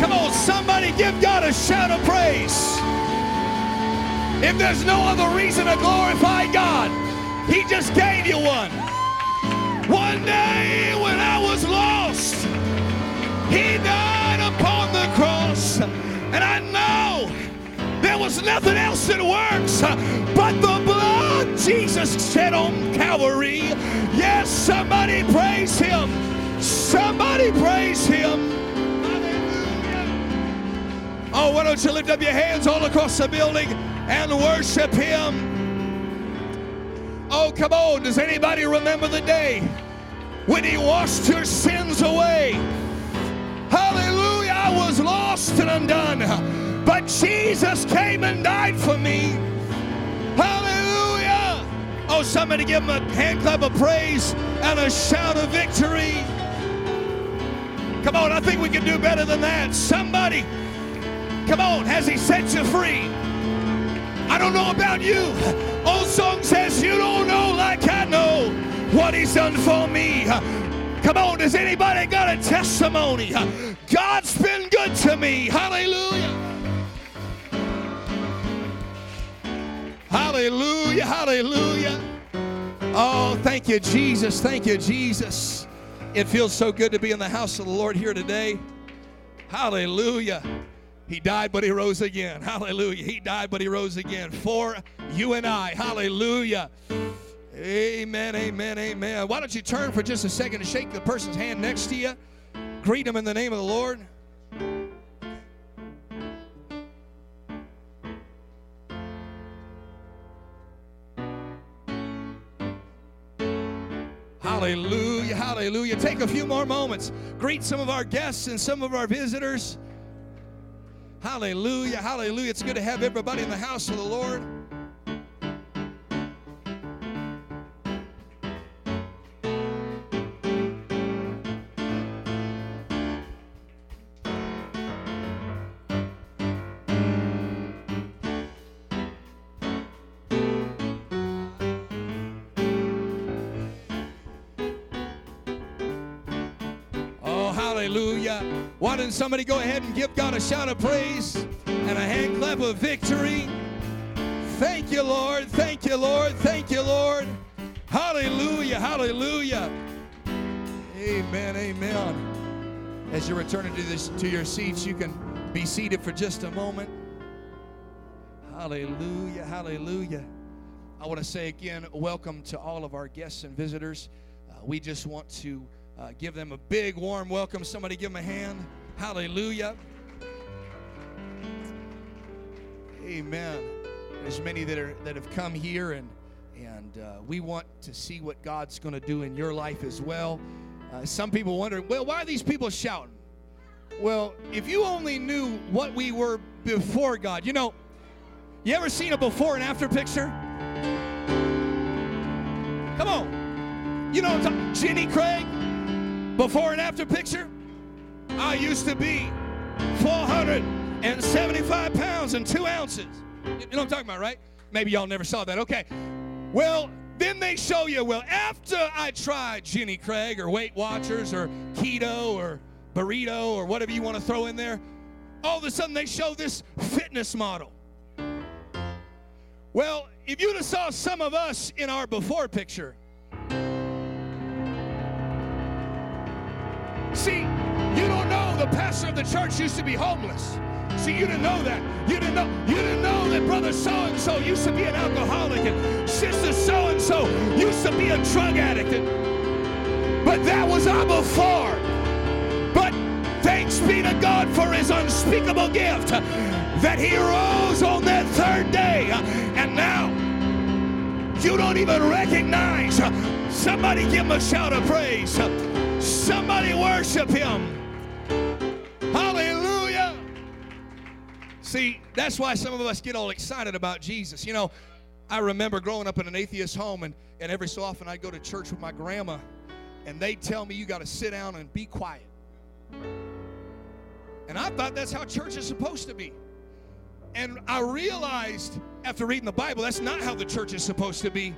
Come on, somebody give God a shout of praise. If there's no other reason to glorify God, He just gave you one. One day when I was lost, He died upon the cross. And I know there was nothing else that works but the blood Jesus shed on Calvary. Yes, somebody praise Him. Somebody praise Him. Oh, why don't you lift up your hands all across the building and worship Him? Oh, come on. Does anybody remember the day when He washed your sins away? Hallelujah. I was lost and undone, but Jesus came and died for me. Hallelujah. Oh, somebody give Him a hand clap of praise and a shout of victory. Come on, I think we can do better than that. Somebody. Come on, has he set you free? I don't know about you. Old song says, You don't know like I know what he's done for me. Come on, does anybody got a testimony? God's been good to me. Hallelujah. Hallelujah. Hallelujah. Oh, thank you, Jesus. Thank you, Jesus. It feels so good to be in the house of the Lord here today. Hallelujah. He died, but he rose again. Hallelujah. He died, but he rose again for you and I. Hallelujah. Amen, amen, amen. Why don't you turn for just a second and shake the person's hand next to you? Greet them in the name of the Lord. Hallelujah, hallelujah. Take a few more moments. Greet some of our guests and some of our visitors. Hallelujah, hallelujah. It's good to have everybody in the house of the Lord. Hallelujah. Why didn't somebody go ahead and give God a shout of praise and a hand clap of victory? Thank you, Lord. Thank you, Lord. Thank you, Lord. Hallelujah. Hallelujah. Amen. Amen. As you're returning to this to your seats, you can be seated for just a moment. Hallelujah. Hallelujah. I want to say again, welcome to all of our guests and visitors. Uh, we just want to uh, give them a big warm welcome. Somebody give them a hand. Hallelujah. Amen. There's many that are that have come here, and and uh, we want to see what God's going to do in your life as well. Uh, some people wonder, well, why are these people shouting? Well, if you only knew what we were before God, you know, you ever seen a before and after picture? Come on. You know Jenny Craig, before and after picture? I used to be 475 pounds and two ounces. You know what I'm talking about, right? Maybe y'all never saw that. Okay. Well, then they show you, well, after I tried Jenny Craig or Weight Watchers or keto or burrito or whatever you want to throw in there, all of a sudden they show this fitness model. Well, if you'd have saw some of us in our before picture, see, you don't know the pastor of the church used to be homeless. See, you didn't know that. You didn't know. You didn't know that brother so and so used to be an alcoholic and sister so and so used to be a drug addict. But that was our before. But thanks be to God for His unspeakable gift that He rose on that third day, and now you don't even recognize. Somebody give Him a shout of praise. Somebody worship Him. Hallelujah. See, that's why some of us get all excited about Jesus. You know, I remember growing up in an atheist home, and, and every so often I'd go to church with my grandma, and they'd tell me, You got to sit down and be quiet. And I thought that's how church is supposed to be. And I realized after reading the Bible, that's not how the church is supposed to be.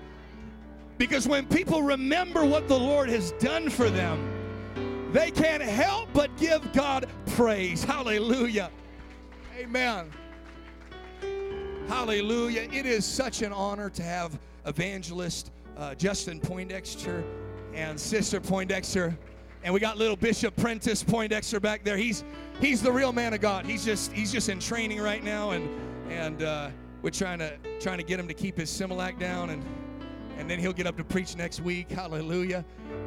Because when people remember what the Lord has done for them, they can't help but give God praise. Hallelujah. Amen. Hallelujah. It is such an honor to have evangelist uh, Justin Poindexter and Sister Poindexter. And we got little Bishop Prentice Poindexter back there. He's he's the real man of God. He's just he's just in training right now, and and uh, we're trying to trying to get him to keep his Similac down, and and then he'll get up to preach next week. Hallelujah.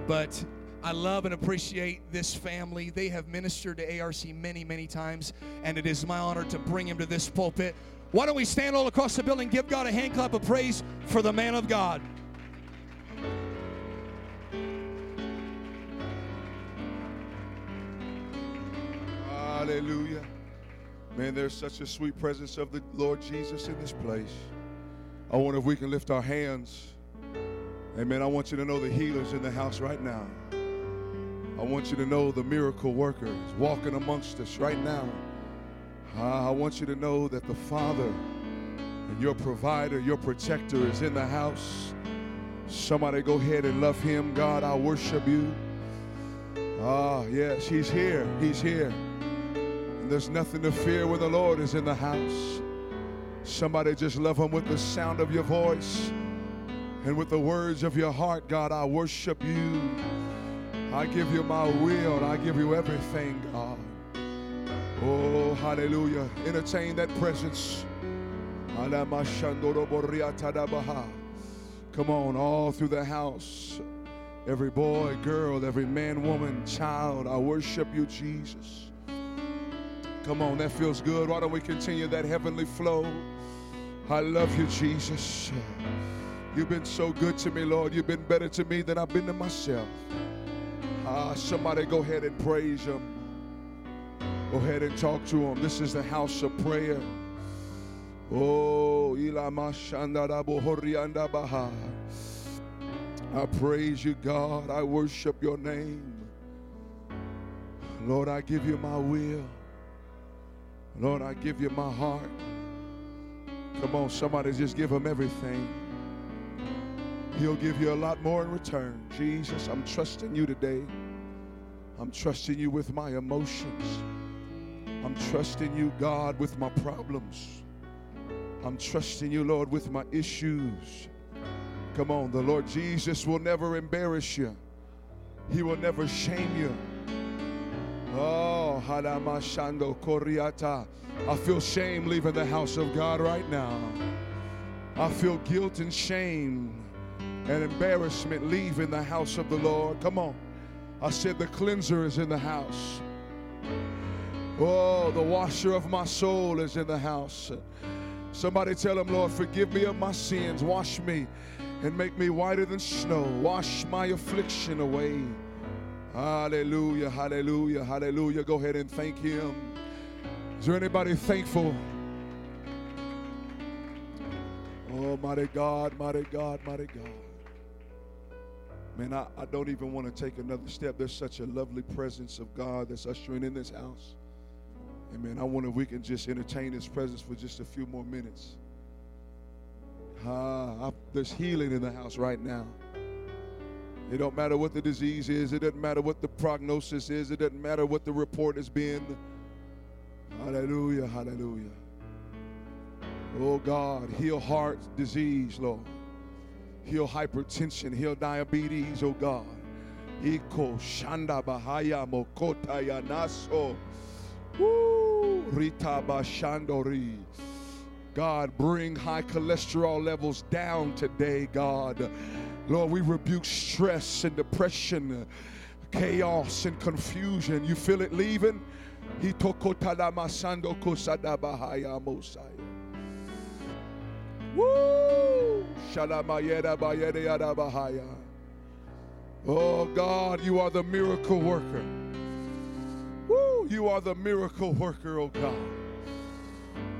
But I love and appreciate this family. They have ministered to ARC many, many times, and it is my honor to bring him to this pulpit. Why don't we stand all across the building, give God a hand clap of praise for the man of God. Hallelujah. Man, there's such a sweet presence of the Lord Jesus in this place. I wonder if we can lift our hands. Amen. I want you to know the healer's in the house right now. I want you to know the miracle worker is walking amongst us right now. I want you to know that the Father and your provider, your protector is in the house. Somebody go ahead and love him. God, I worship you. Ah, yes, he's here. He's here. And there's nothing to fear when the Lord is in the house. Somebody just love him with the sound of your voice and with the words of your heart. God, I worship you. I give you my will. I give you everything, God. Oh, hallelujah. Entertain that presence. Come on, all through the house. Every boy, girl, every man, woman, child, I worship you, Jesus. Come on, that feels good. Why don't we continue that heavenly flow? I love you, Jesus. You've been so good to me, Lord. You've been better to me than I've been to myself. Ah, somebody go ahead and praise him. Go ahead and talk to him. This is the house of prayer. Oh. I praise you, God. I worship your name. Lord, I give you my will. Lord, I give you my heart. Come on, somebody just give him everything. He'll give you a lot more in return. Jesus, I'm trusting you today. I'm trusting you with my emotions. I'm trusting you, God, with my problems. I'm trusting you, Lord, with my issues. Come on, the Lord Jesus will never embarrass you, He will never shame you. Oh, halamashando koriata. I feel shame leaving the house of God right now. I feel guilt and shame and embarrassment leaving the house of the Lord. Come on. I said the cleanser is in the house. Oh, the washer of my soul is in the house. Somebody tell him, Lord, forgive me of my sins. Wash me and make me whiter than snow. Wash my affliction away. Hallelujah, hallelujah, hallelujah. Go ahead and thank him. Is there anybody thankful? Oh, mighty God, mighty God, mighty God. Man, I, I don't even want to take another step. There's such a lovely presence of God that's ushering in this house. Amen. I wonder if we can just entertain His presence for just a few more minutes. Ah, I, there's healing in the house right now. It don't matter what the disease is. It doesn't matter what the prognosis is. It doesn't matter what the report has been. Hallelujah, hallelujah. Oh God, heal heart disease, Lord heal hypertension, heal diabetes, oh God. Iko shanda bahaya mokota yanaso. Rita bashandori. God, bring high cholesterol levels down today, God. Lord, we rebuke stress and depression, chaos and confusion. You feel it leaving? Woo! Oh God, you are the miracle worker. Woo! You are the miracle worker, oh God.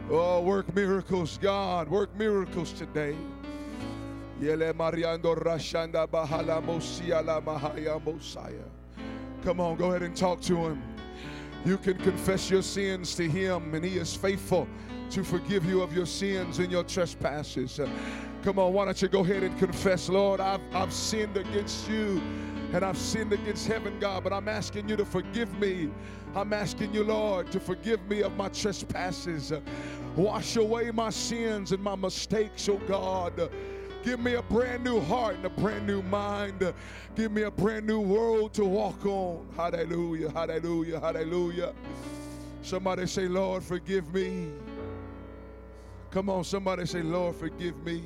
Oh, work miracles, God. Work miracles today. Mariando Rashanda Bahala la Mahaya Mosiah. Come on, go ahead and talk to him. You can confess your sins to him, and he is faithful to forgive you of your sins and your trespasses. Come on, why don't you go ahead and confess, Lord, I've, I've sinned against you. and I've sinned against heaven, God, but I'm asking you to forgive me. I'm asking you, Lord, to forgive me of my trespasses. Wash away my sins and my mistakes, oh God. Give me a brand new heart and a brand new mind. Give me a brand new world to walk on. Hallelujah, hallelujah, hallelujah. Somebody say, Lord, forgive me. Come on, somebody say, Lord, forgive me.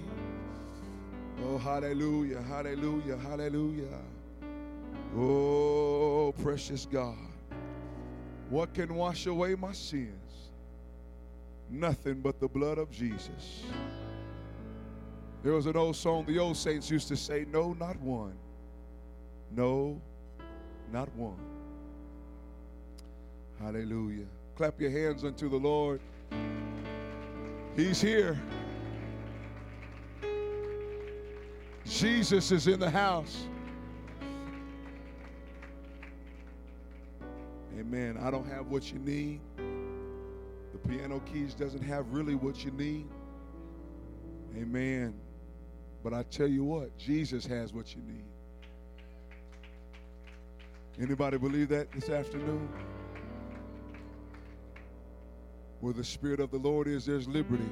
Oh, hallelujah, hallelujah, hallelujah. Oh, precious God. What can wash away my sins? Nothing but the blood of Jesus. There was an old song the old saints used to say, No, not one. No, not one. Hallelujah. Clap your hands unto the Lord. He's here. Jesus is in the house. Amen. I don't have what you need. The piano keys doesn't have really what you need. Amen. But I tell you what, Jesus has what you need. Anybody believe that this afternoon? Where the Spirit of the Lord is, there's liberty.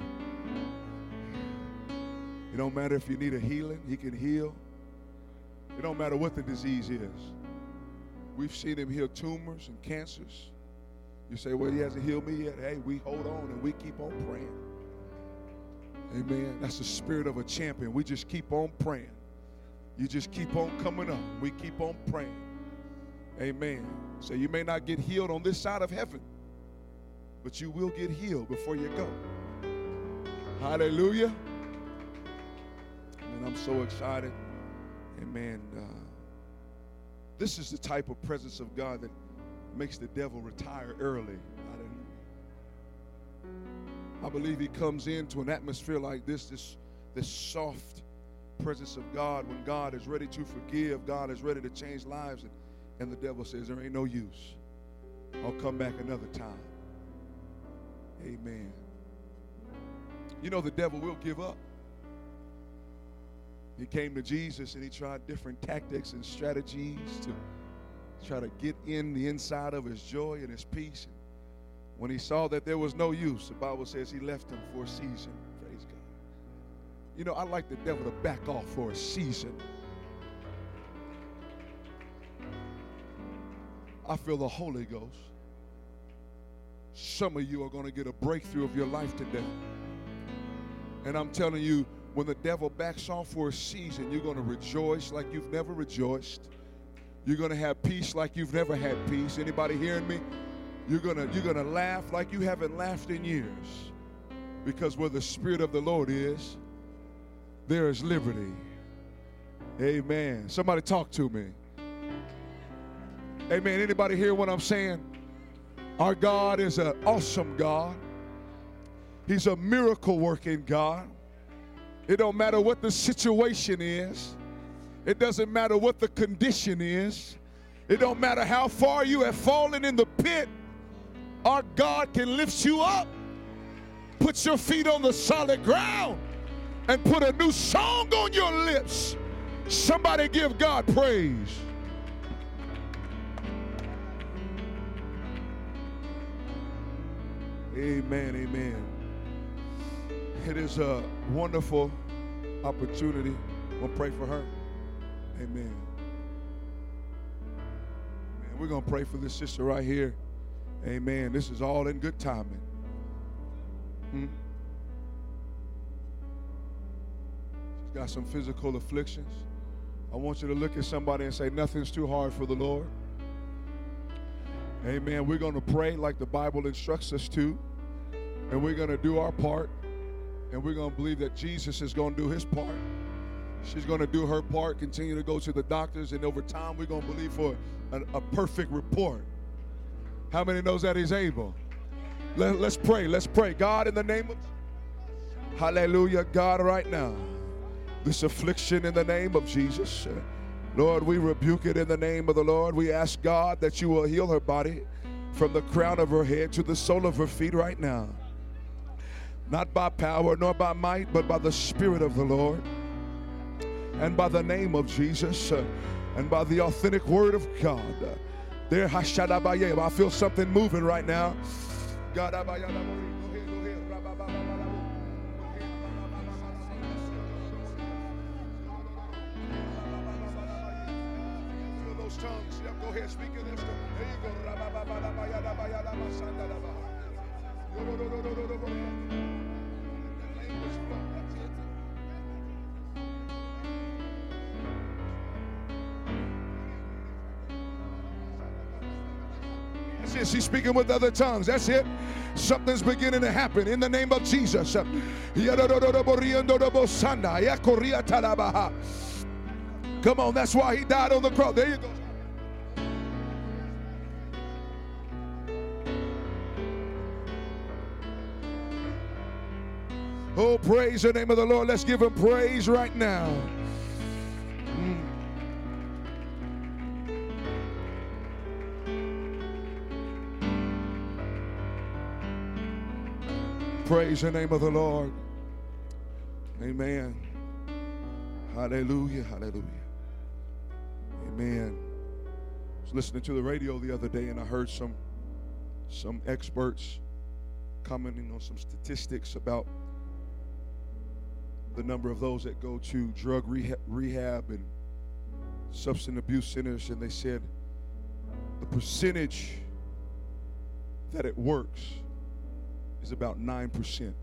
It don't matter if you need a healing, He can heal. It don't matter what the disease is. We've seen Him heal tumors and cancers. You say, well, He hasn't healed me yet. Hey, we hold on and we keep on praying. Amen. That's the spirit of a champion. We just keep on praying. You just keep on coming up. We keep on praying. Amen. So you may not get healed on this side of heaven, but you will get healed before you go. Hallelujah. And I'm so excited. Amen. Uh, this is the type of presence of God that makes the devil retire early. Hallelujah. I believe he comes into an atmosphere like this, this, this soft presence of God, when God is ready to forgive, God is ready to change lives, and, and the devil says, There ain't no use. I'll come back another time. Amen. You know, the devil will give up. He came to Jesus and he tried different tactics and strategies to try to get in the inside of his joy and his peace. And When he saw that there was no use, the Bible says he left him for a season. Praise God. You know, I like the devil to back off for a season. I feel the Holy Ghost. Some of you are going to get a breakthrough of your life today. And I'm telling you, when the devil backs off for a season, you're going to rejoice like you've never rejoiced. You're going to have peace like you've never had peace. Anybody hearing me? You're gonna you're gonna laugh like you haven't laughed in years. Because where the Spirit of the Lord is, there is liberty. Amen. Somebody talk to me. Amen. Anybody hear what I'm saying? Our God is an awesome God. He's a miracle working God. It don't matter what the situation is. It doesn't matter what the condition is. It don't matter how far you have fallen in the pit. Our God can lift you up, put your feet on the solid ground, and put a new song on your lips. Somebody give God praise. Amen, amen. It is a wonderful opportunity. We'll pray for her. Amen. Amen. We're going to pray for this sister right here. Amen. This is all in good timing. Hmm? She's got some physical afflictions. I want you to look at somebody and say, Nothing's too hard for the Lord. Amen. We're going to pray like the Bible instructs us to, and we're going to do our part, and we're going to believe that Jesus is going to do his part. She's going to do her part, continue to go to the doctors, and over time, we're going to believe for a, a perfect report. How many knows that he's able? Let, us pray. Let's pray. God, in the name of Hallelujah, God, right now, this affliction in the name of Jesus. Lord, we rebuke it in the name of the Lord. We ask God that you will heal her body from the crown of her head to the sole of her feet right now. Not by power nor by might, but by the Spirit of the Lord and by the name of Jesus. Uh, and by the authentic word of God. There, I feel something moving right now. God, tongues. Yeah, go ahead, speak in this. There you go. That's it. She's speaking with other tongues. That's it. Something's beginning to happen in the name of Jesus. Come on, that's why he died on the cross. There you go. Oh, praise the name of the Lord. Let's give him praise right now. Mm. Praise the name of the Lord. Amen. Hallelujah. Hallelujah. Amen. I was listening to the radio the other day and I heard some some experts commenting on some statistics about the number of those that go to drug rehab, and substance abuse centers and they said the percentage that it works is about 9%.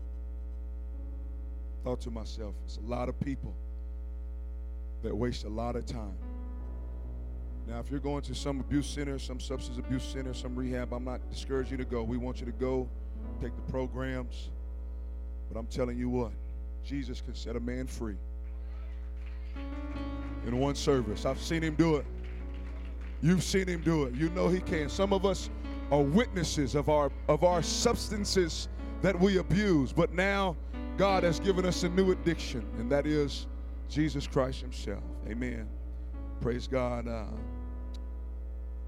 Thought to myself, it's a lot of people that waste a lot of time. Now, if you're going to some abuse center, some substance abuse center, some rehab, I'm not discouraging you to go. We want you to go, take the programs. But I'm telling you what, Jesus can set a man free in one service. I've seen him do it. You've seen him do it. You know he can. Some of us are witnesses of our of our substances that we abuse, but now God has given us a new addiction, and that is Jesus Christ Himself. Amen. Praise God. Uh,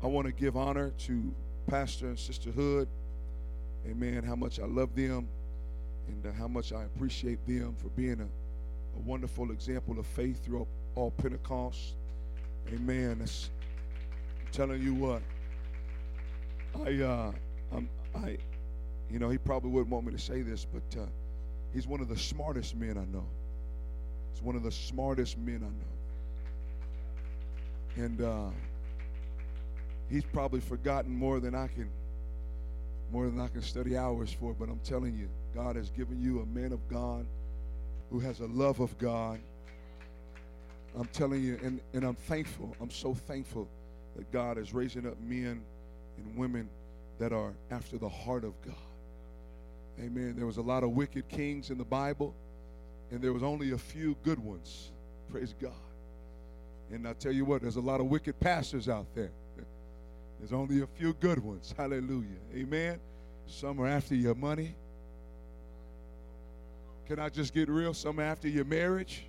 I want to give honor to Pastor and Sister Hood. Amen. How much I love them and uh, how much I appreciate them for being a, a wonderful example of faith throughout all Pentecost. Amen. That's, I'm telling you what. I, uh, I'm, I, you know, he probably wouldn't want me to say this, but uh, he's one of the smartest men I know. He's one of the smartest men I know. And uh, he's probably forgotten more than I can, more than I can study hours for. But I'm telling you, God has given you a man of God who has a love of God. I'm telling you, and, and I'm thankful. I'm so thankful that God is raising up men and women that are after the heart of God. Amen. There was a lot of wicked kings in the Bible, and there was only a few good ones. Praise God. And I tell you what, there's a lot of wicked pastors out there. There's only a few good ones. Hallelujah. Amen. Some are after your money. Can I just get real? Some after your marriage.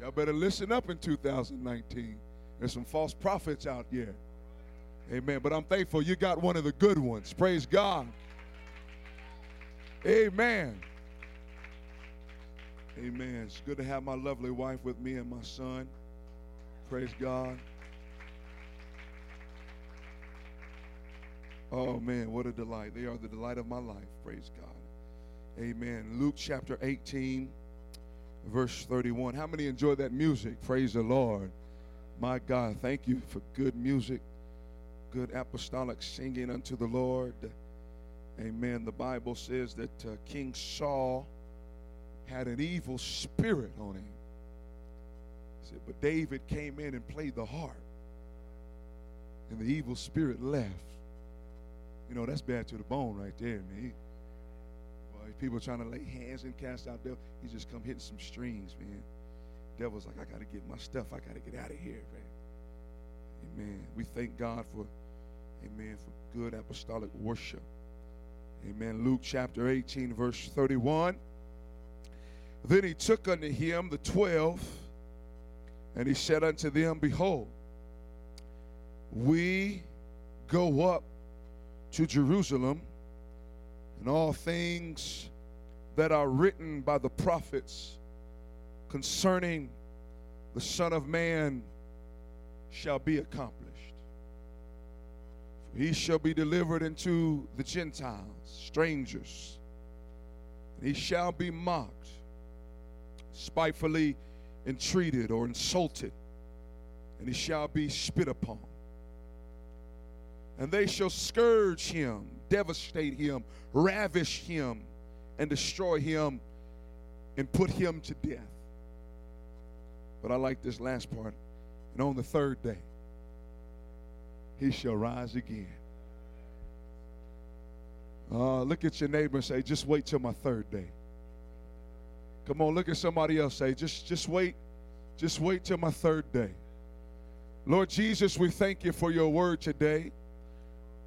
Y'all better listen up in 2019. There's some false prophets out there. Amen. But I'm thankful you got one of the good ones. Praise God. Amen. Amen. It's good to have my lovely wife with me and my son. Praise God. Oh man, what a delight. They are the delight of my life. Praise God. Amen. Luke chapter 18, verse 31. How many enjoy that music? Praise the Lord. My God, thank you for good music, good apostolic singing unto the Lord. Amen. The Bible says that uh, King Saul had an evil spirit on him. He said, but David came in and played the harp, and the evil spirit left. You know, that's bad to the bone right there, man. People trying to lay hands and cast out devil. He just come hitting some strings, man. Devil's like, I got to get my stuff. I got to get out of here, man. Amen. We thank God for, amen, for good apostolic worship. Amen. Luke chapter 18, verse 31. Then he took unto him the twelve, and he said unto them, Behold, we go up to Jerusalem, and all things that are written by the prophets concerning the Son of Man shall be accomplished. For he shall be delivered into the Gentiles, strangers, and he shall be mocked, spitefully entreated or insulted, and he shall be spit upon. And they shall scourge him, devastate him, ravish him, and destroy him, and put him to death. But I like this last part. And on the third day, he shall rise again. Uh, look at your neighbor and say, just wait till my third day. Come on, look at somebody else. Say, just, just wait, just wait till my third day. Lord Jesus, we thank you for your word today.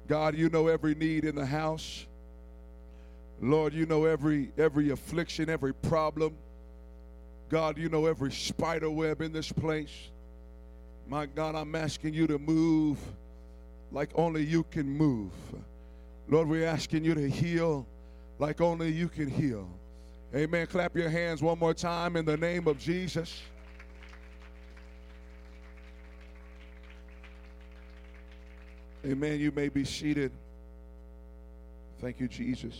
God, you know every need in the house. Lord, you know every every affliction, every problem. God, you know every spider web in this place. My God, I'm asking you to move like only you can move. Lord, we're asking you to heal like only you can heal. Amen. Clap your hands one more time in the name of Jesus. Amen. You may be seated. Thank you, Jesus.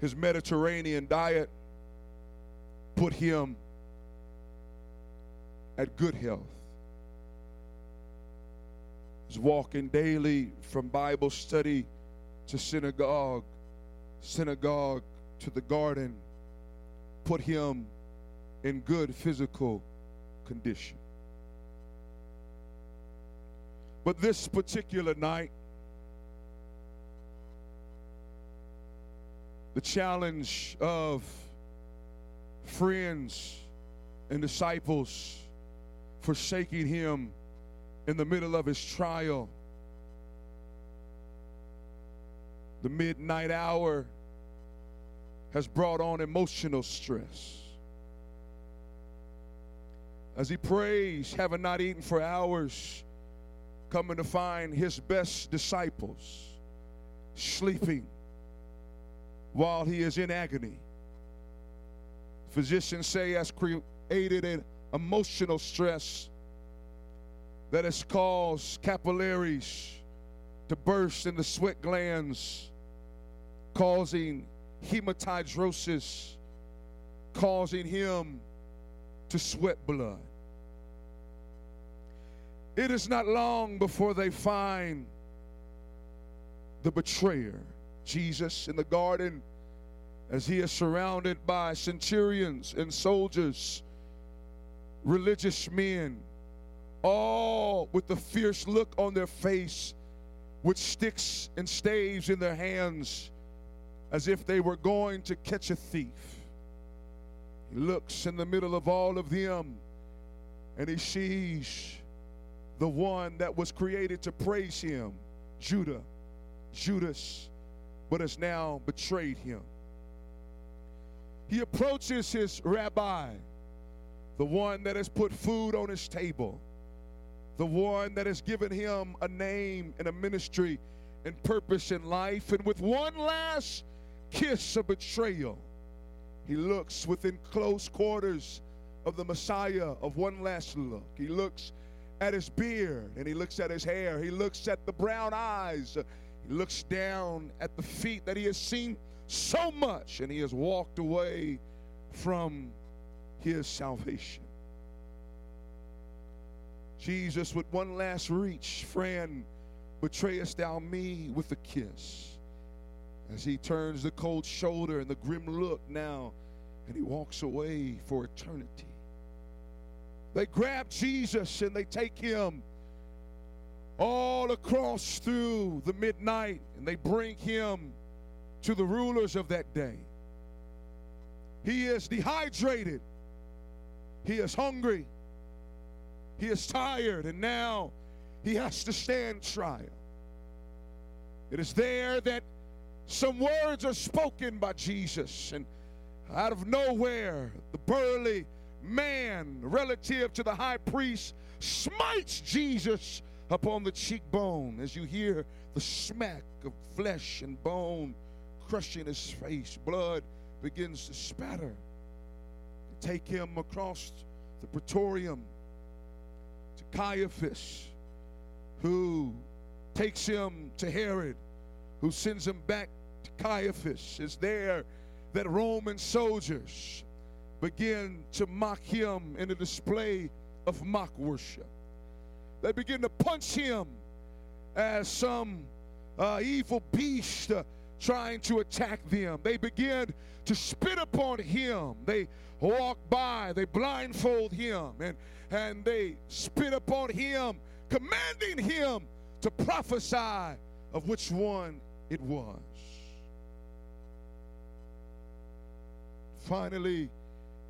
His Mediterranean diet put him at good health. He's walking daily from Bible study to synagogue, synagogue to the garden, put him in good physical condition. But this particular night, the challenge of friends and disciples forsaking him in the middle of his trial. The midnight hour has brought on emotional stress. As he prays, having not eaten for hours, coming to find his best disciples sleeping while he is in agony. Physicians say has created an emotional stress that has caused capillaries to burst in the sweat glands, causing hematidrosis, causing him to sweat blood. It is not long before they find the betrayer, Jesus, in the garden as he is surrounded by centurions and soldiers, religious men, all with the fierce look on their face, with sticks and staves in their hands, as if they were going to catch a thief. He looks in the middle of all of them and he sees the one that was created to praise him, Judah, Judas, but has now betrayed him. He approaches his rabbi, the one that has put food on his table, the one that has given him a name and a ministry and purpose in life. And with one last kiss of betrayal, he looks within close quarters of the Messiah of one last look. He looks at his beard and he looks at his hair. He looks at the brown eyes. He looks down at the feet that he has seen so much and he has walked away from his salvation. Jesus, with one last reach, friend, betrayest thou me with a kiss. As he turns the cold shoulder and the grim look now, and he walks away for eternity. They grab Jesus and they take him all across through the midnight and they bring him to the rulers of that day. He is dehydrated, he is hungry, he is tired, and now he has to stand trial. It is there that some words are spoken by Jesus, and out of nowhere, the burly man relative to the high priest smites Jesus upon the cheekbone as you hear the smack of flesh and bone crushing his face. Blood begins to spatter. take him across the praetorium to Caiaphas, who takes him to Herod, who sends him back to Caiaphas. It's there that Roman soldiers begin to mock him in a display of mock worship. They begin to punch him as some uh, evil beast uh, trying to attack them. They begin to spit upon him. They walk by, they blindfold him, and, and they spit upon him, commanding him to prophesy of which one it was. Finally,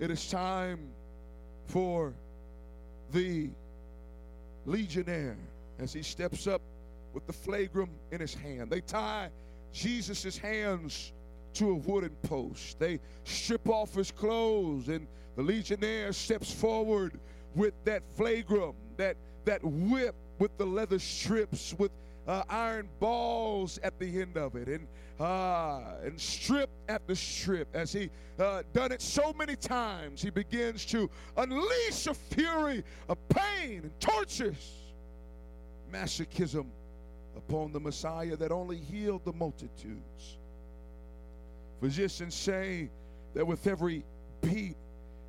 it is time for the legionnaire as he steps up with the flagrum in his hand. They tie Jesus' hands to a wooden post. They strip off his clothes, and the legionnaire steps forward with that flagrum, that, that whip with the leather strips, with uh, iron balls at the end of it, and uh, and strip after strip. As he uh, done it so many times, he begins to unleash a fury of pain and tortures, masochism upon the Messiah that only healed the multitudes. Physicians say that with every beat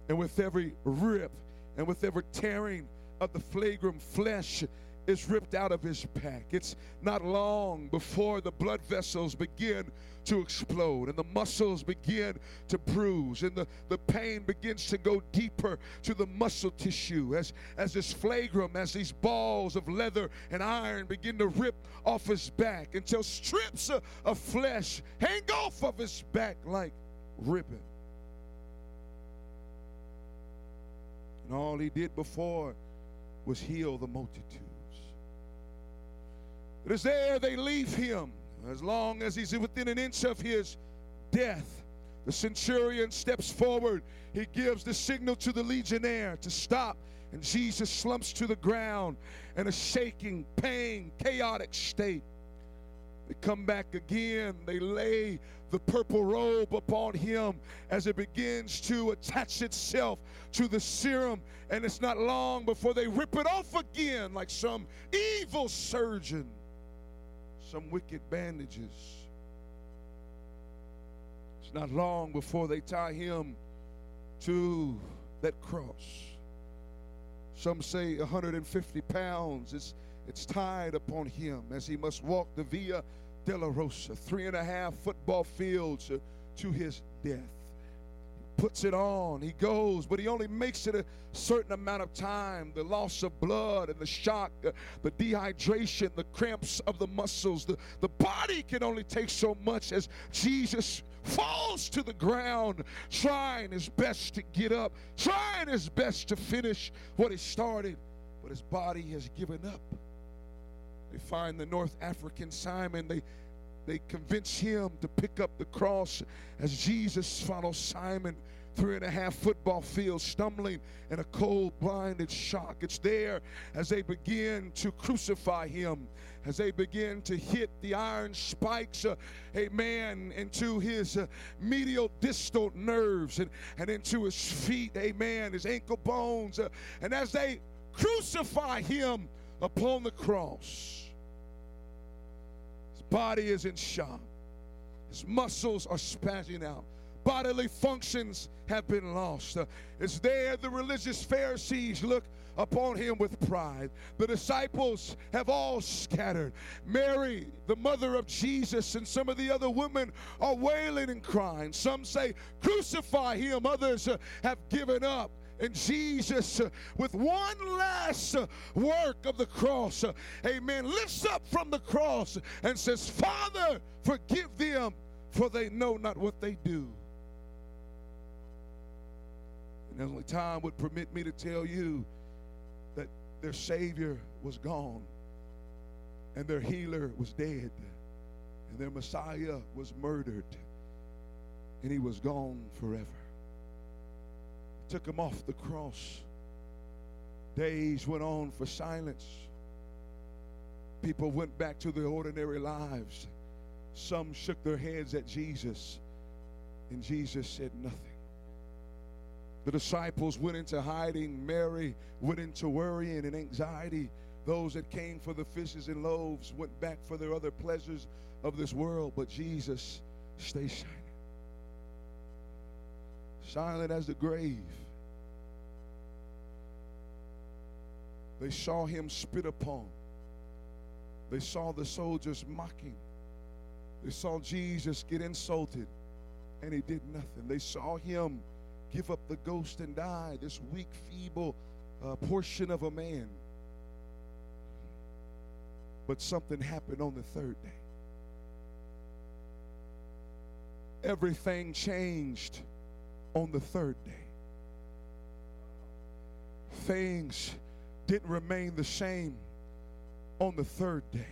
and with every rip and with every tearing of the flagrum flesh is ripped out of his back. It's not long before the blood vessels begin to explode and the muscles begin to bruise and the, the pain begins to go deeper to the muscle tissue as, as this flagrum, as these balls of leather and iron begin to rip off his back until strips of, of flesh hang off of his back like ribbon. And all he did before was heal the multitude. It is there they leave him as long as he's within an inch of his death. The centurion steps forward. He gives the signal to the legionnaire to stop. And Jesus slumps to the ground in a shaking, pain, chaotic state. They come back again. They lay the purple robe upon him as it begins to attach itself to the serum. And it's not long before they rip it off again like some evil surgeon some wicked bandages. It's not long before they tie him to that cross. Some say 150 pounds. It's, it's tied upon him as he must walk the Via Dolorosa, three and a half football fields to his death He puts it on. He goes, but he only makes it a certain amount of time. The loss of blood and the shock, the, the dehydration, the cramps of the muscles, the, the body can only take so much as Jesus falls to the ground, trying his best to get up, trying his best to finish what he started, but his body has given up. They find the North African Simon. They they convince him to pick up the cross as Jesus follows Simon three and a half football fields, stumbling in a cold, blinded shock. It's there as they begin to crucify him, as they begin to hit the iron spikes, uh, amen, into his uh, medial distal nerves and, and into his feet, amen, his ankle bones. Uh, and as they crucify him upon the cross, his body is in shock, his muscles are spazzing out bodily functions have been lost. It's there the religious Pharisees look upon him with pride. The disciples have all scattered. Mary, the mother of Jesus, and some of the other women are wailing and crying. Some say, Crucify him. Others uh, have given up. And Jesus, uh, with one last uh, work of the cross, uh, amen, lifts up from the cross and says, Father, forgive them, for they know not what they do. And only time would permit me to tell you that their Savior was gone and their healer was dead and their Messiah was murdered and he was gone forever. Took him off the cross. Days went on for silence. People went back to their ordinary lives. Some shook their heads at Jesus, and Jesus said nothing. The disciples went into hiding. Mary went into worrying and anxiety. Those that came for the fishes and loaves went back for their other pleasures of this world. But Jesus stayed silent. Silent as the grave. They saw him spit upon. They saw the soldiers mocking. They saw Jesus get insulted, and he did nothing. They saw him give up the ghost and die, this weak, feeble uh, portion of a man. But something happened on the third day. Everything changed on the third day. Things didn't remain the same on the third day.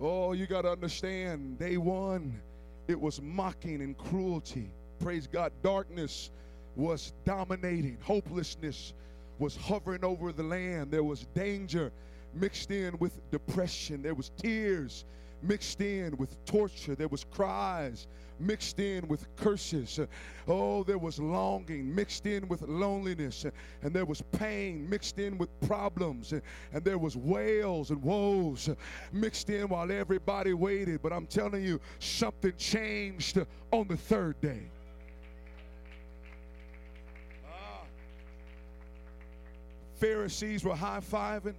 Oh, you got to understand, day one, it was mocking and cruelty. Praise God. Darkness was dominating, hopelessness was hovering over the land. There was danger mixed in with depression, there was tears mixed in with torture, there was cries mixed in with curses. Oh, there was longing mixed in with loneliness, and there was pain mixed in with problems, and there was wails and woes mixed in while everybody waited. But I'm telling you, something changed on the third day. Pharisees were high fiving,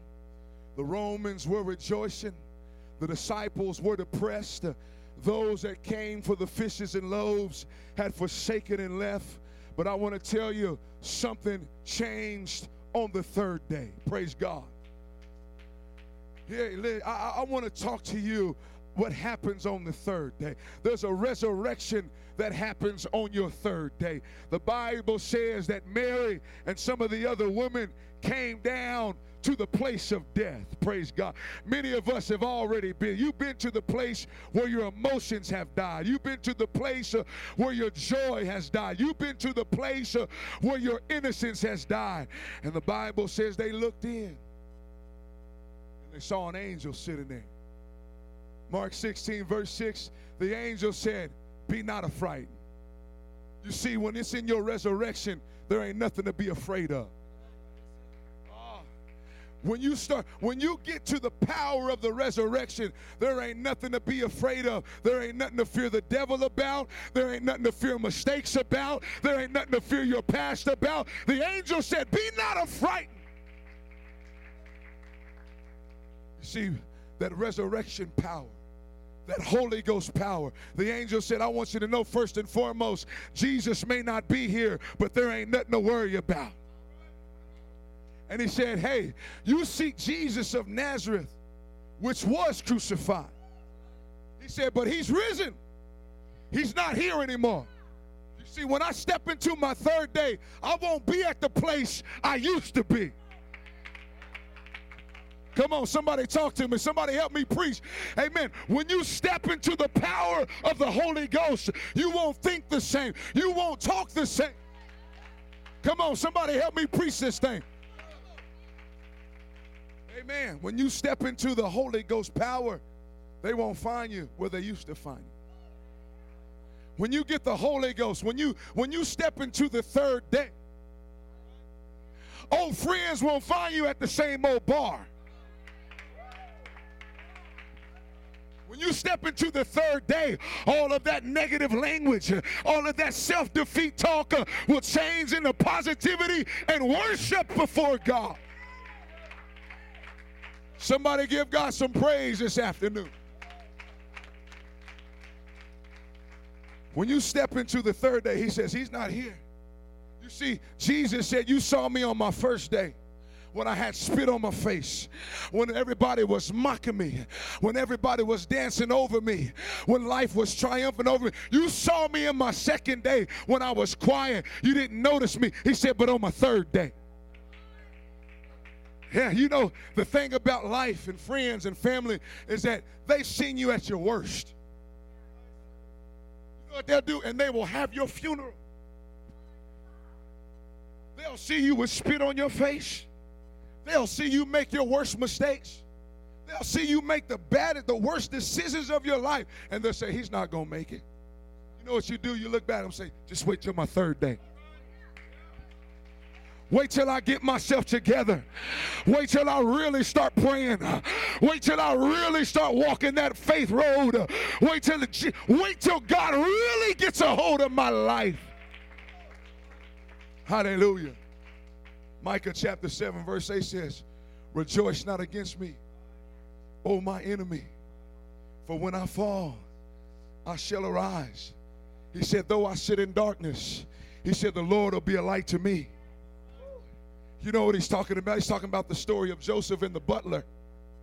the Romans were rejoicing, the disciples were depressed. Those that came for the fishes and loaves had forsaken and left. But I want to tell you something changed on the third day. Praise God. Yeah, I, I want to talk to you what happens on the third day. There's a resurrection that happens on your third day. The Bible says that Mary and some of the other women came down to the place of death. Praise God. Many of us have already been. You've been to the place where your emotions have died. You've been to the place uh, where your joy has died. You've been to the place uh, where your innocence has died. And the Bible says they looked in and they saw an angel sitting there. Mark 16, verse 6, the angel said, Be not afraid. You see, when it's in your resurrection, there ain't nothing to be afraid of. Ah. When you start, when you get to the power of the resurrection, there ain't nothing to be afraid of. There ain't nothing to fear the devil about. There ain't nothing to fear mistakes about. There ain't nothing to fear your past about. The angel said, Be not afraid. You see, that resurrection power that Holy Ghost power. The angel said, I want you to know first and foremost, Jesus may not be here, but there ain't nothing to worry about. And he said, Hey, you seek Jesus of Nazareth, which was crucified. He said, But he's risen. He's not here anymore. You see, when I step into my third day, I won't be at the place I used to be. Come on, somebody talk to me. Somebody help me preach. Amen. When you step into the power of the Holy Ghost, you won't think the same. You won't talk the same. Come on, somebody help me preach this thing. Amen. When you step into the Holy Ghost power, they won't find you where they used to find you. When you get the Holy Ghost, when you when you step into the third day, old friends won't find you at the same old bar. When you step into the third day, all of that negative language, all of that self defeat talk uh, will change into positivity and worship before God. Somebody give God some praise this afternoon. When you step into the third day, he says, He's not here. You see, Jesus said, You saw me on my first day when I had spit on my face, when everybody was mocking me, when everybody was dancing over me, when life was triumphant over me. You saw me in my second day when I was quiet. You didn't notice me. He said, But on my third day, yeah, you know, the thing about life and friends and family is that they've seen you at your worst. You know what they'll do? And they will have your funeral. They'll see you with spit on your face. They'll see you make your worst mistakes. They'll see you make the bad, the worst decisions of your life. And they'll say, He's not going to make it. You know what you do? You look back and say, Just wait till my third day. Wait till I get myself together. Wait till I really start praying. Wait till I really start walking that faith road. Wait till wait till God really gets a hold of my life. Hallelujah. Micah chapter 7 verse 8 says, "Rejoice not against me, O my enemy, for when I fall, I shall arise." He said, "Though I sit in darkness, he said, the Lord will be a light to me." You know what he's talking about? He's talking about the story of Joseph and the butler.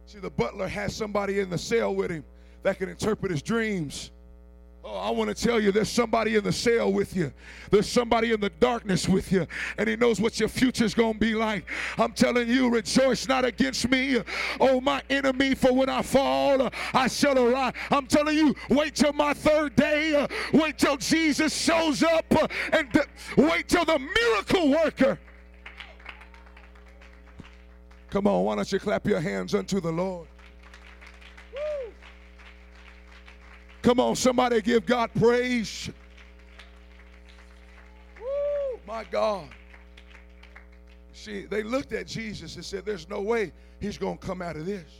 See, the butler has somebody in the cell with him that can interpret his dreams. Oh, I want to tell you, there's somebody in the cell with you. There's somebody in the darkness with you, and he knows what your future's going to be like. I'm telling you, rejoice not against me, oh my enemy, for when I fall, I shall arise. I'm telling you, wait till my third day. Wait till Jesus shows up, and wait till the miracle worker Come on, why don't you clap your hands unto the Lord? Come on, somebody give God praise. Woo, my God. See, they looked at Jesus and said, There's no way he's going to come out of this.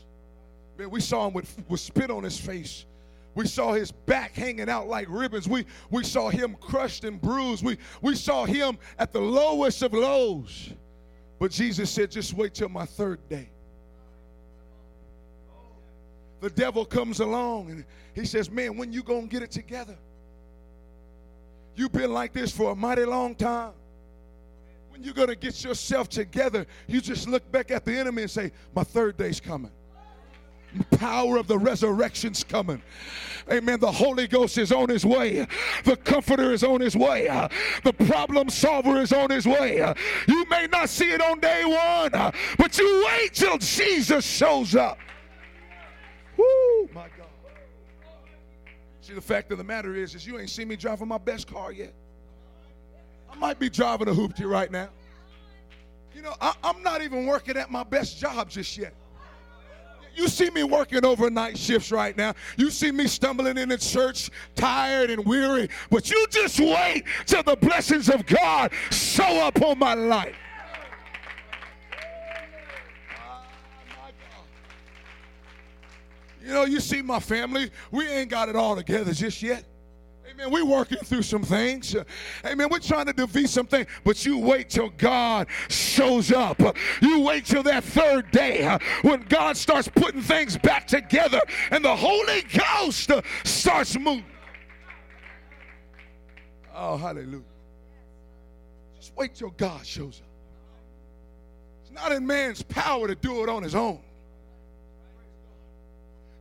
Man, we saw him with, with spit on his face. We saw his back hanging out like ribbons. We, we saw him crushed and bruised. We, we saw him at the lowest of lows. But Jesus said, just wait till my third day. The devil comes along and he says, man, when you to get it together? You've been like this for a mighty long time. When you to get yourself together, you just look back at the enemy and say, my third day's coming The power of the resurrection's coming. Amen. The Holy Ghost is on his way. The Comforter is on his way. The problem solver is on his way. You may not see it on day one, but you wait till Jesus shows up. Woo, my God. See, the fact of the matter is, is you ain't seen me driving my best car yet. I might be driving a hoopty right now. You know, I, I'm not even working at my best job just yet. You see me working overnight shifts right now. You see me stumbling in into church tired and weary. But you just wait till the blessings of God show up on my life. You know, you see my family, we ain't got it all together just yet. Amen. We're working through some things. Amen. We're trying to defeat some things, but you wait till God shows up. You wait till that third day when God starts putting things back together and the Holy Ghost starts moving. Oh, hallelujah. Just wait till God shows up. It's not in man's power to do it on his own.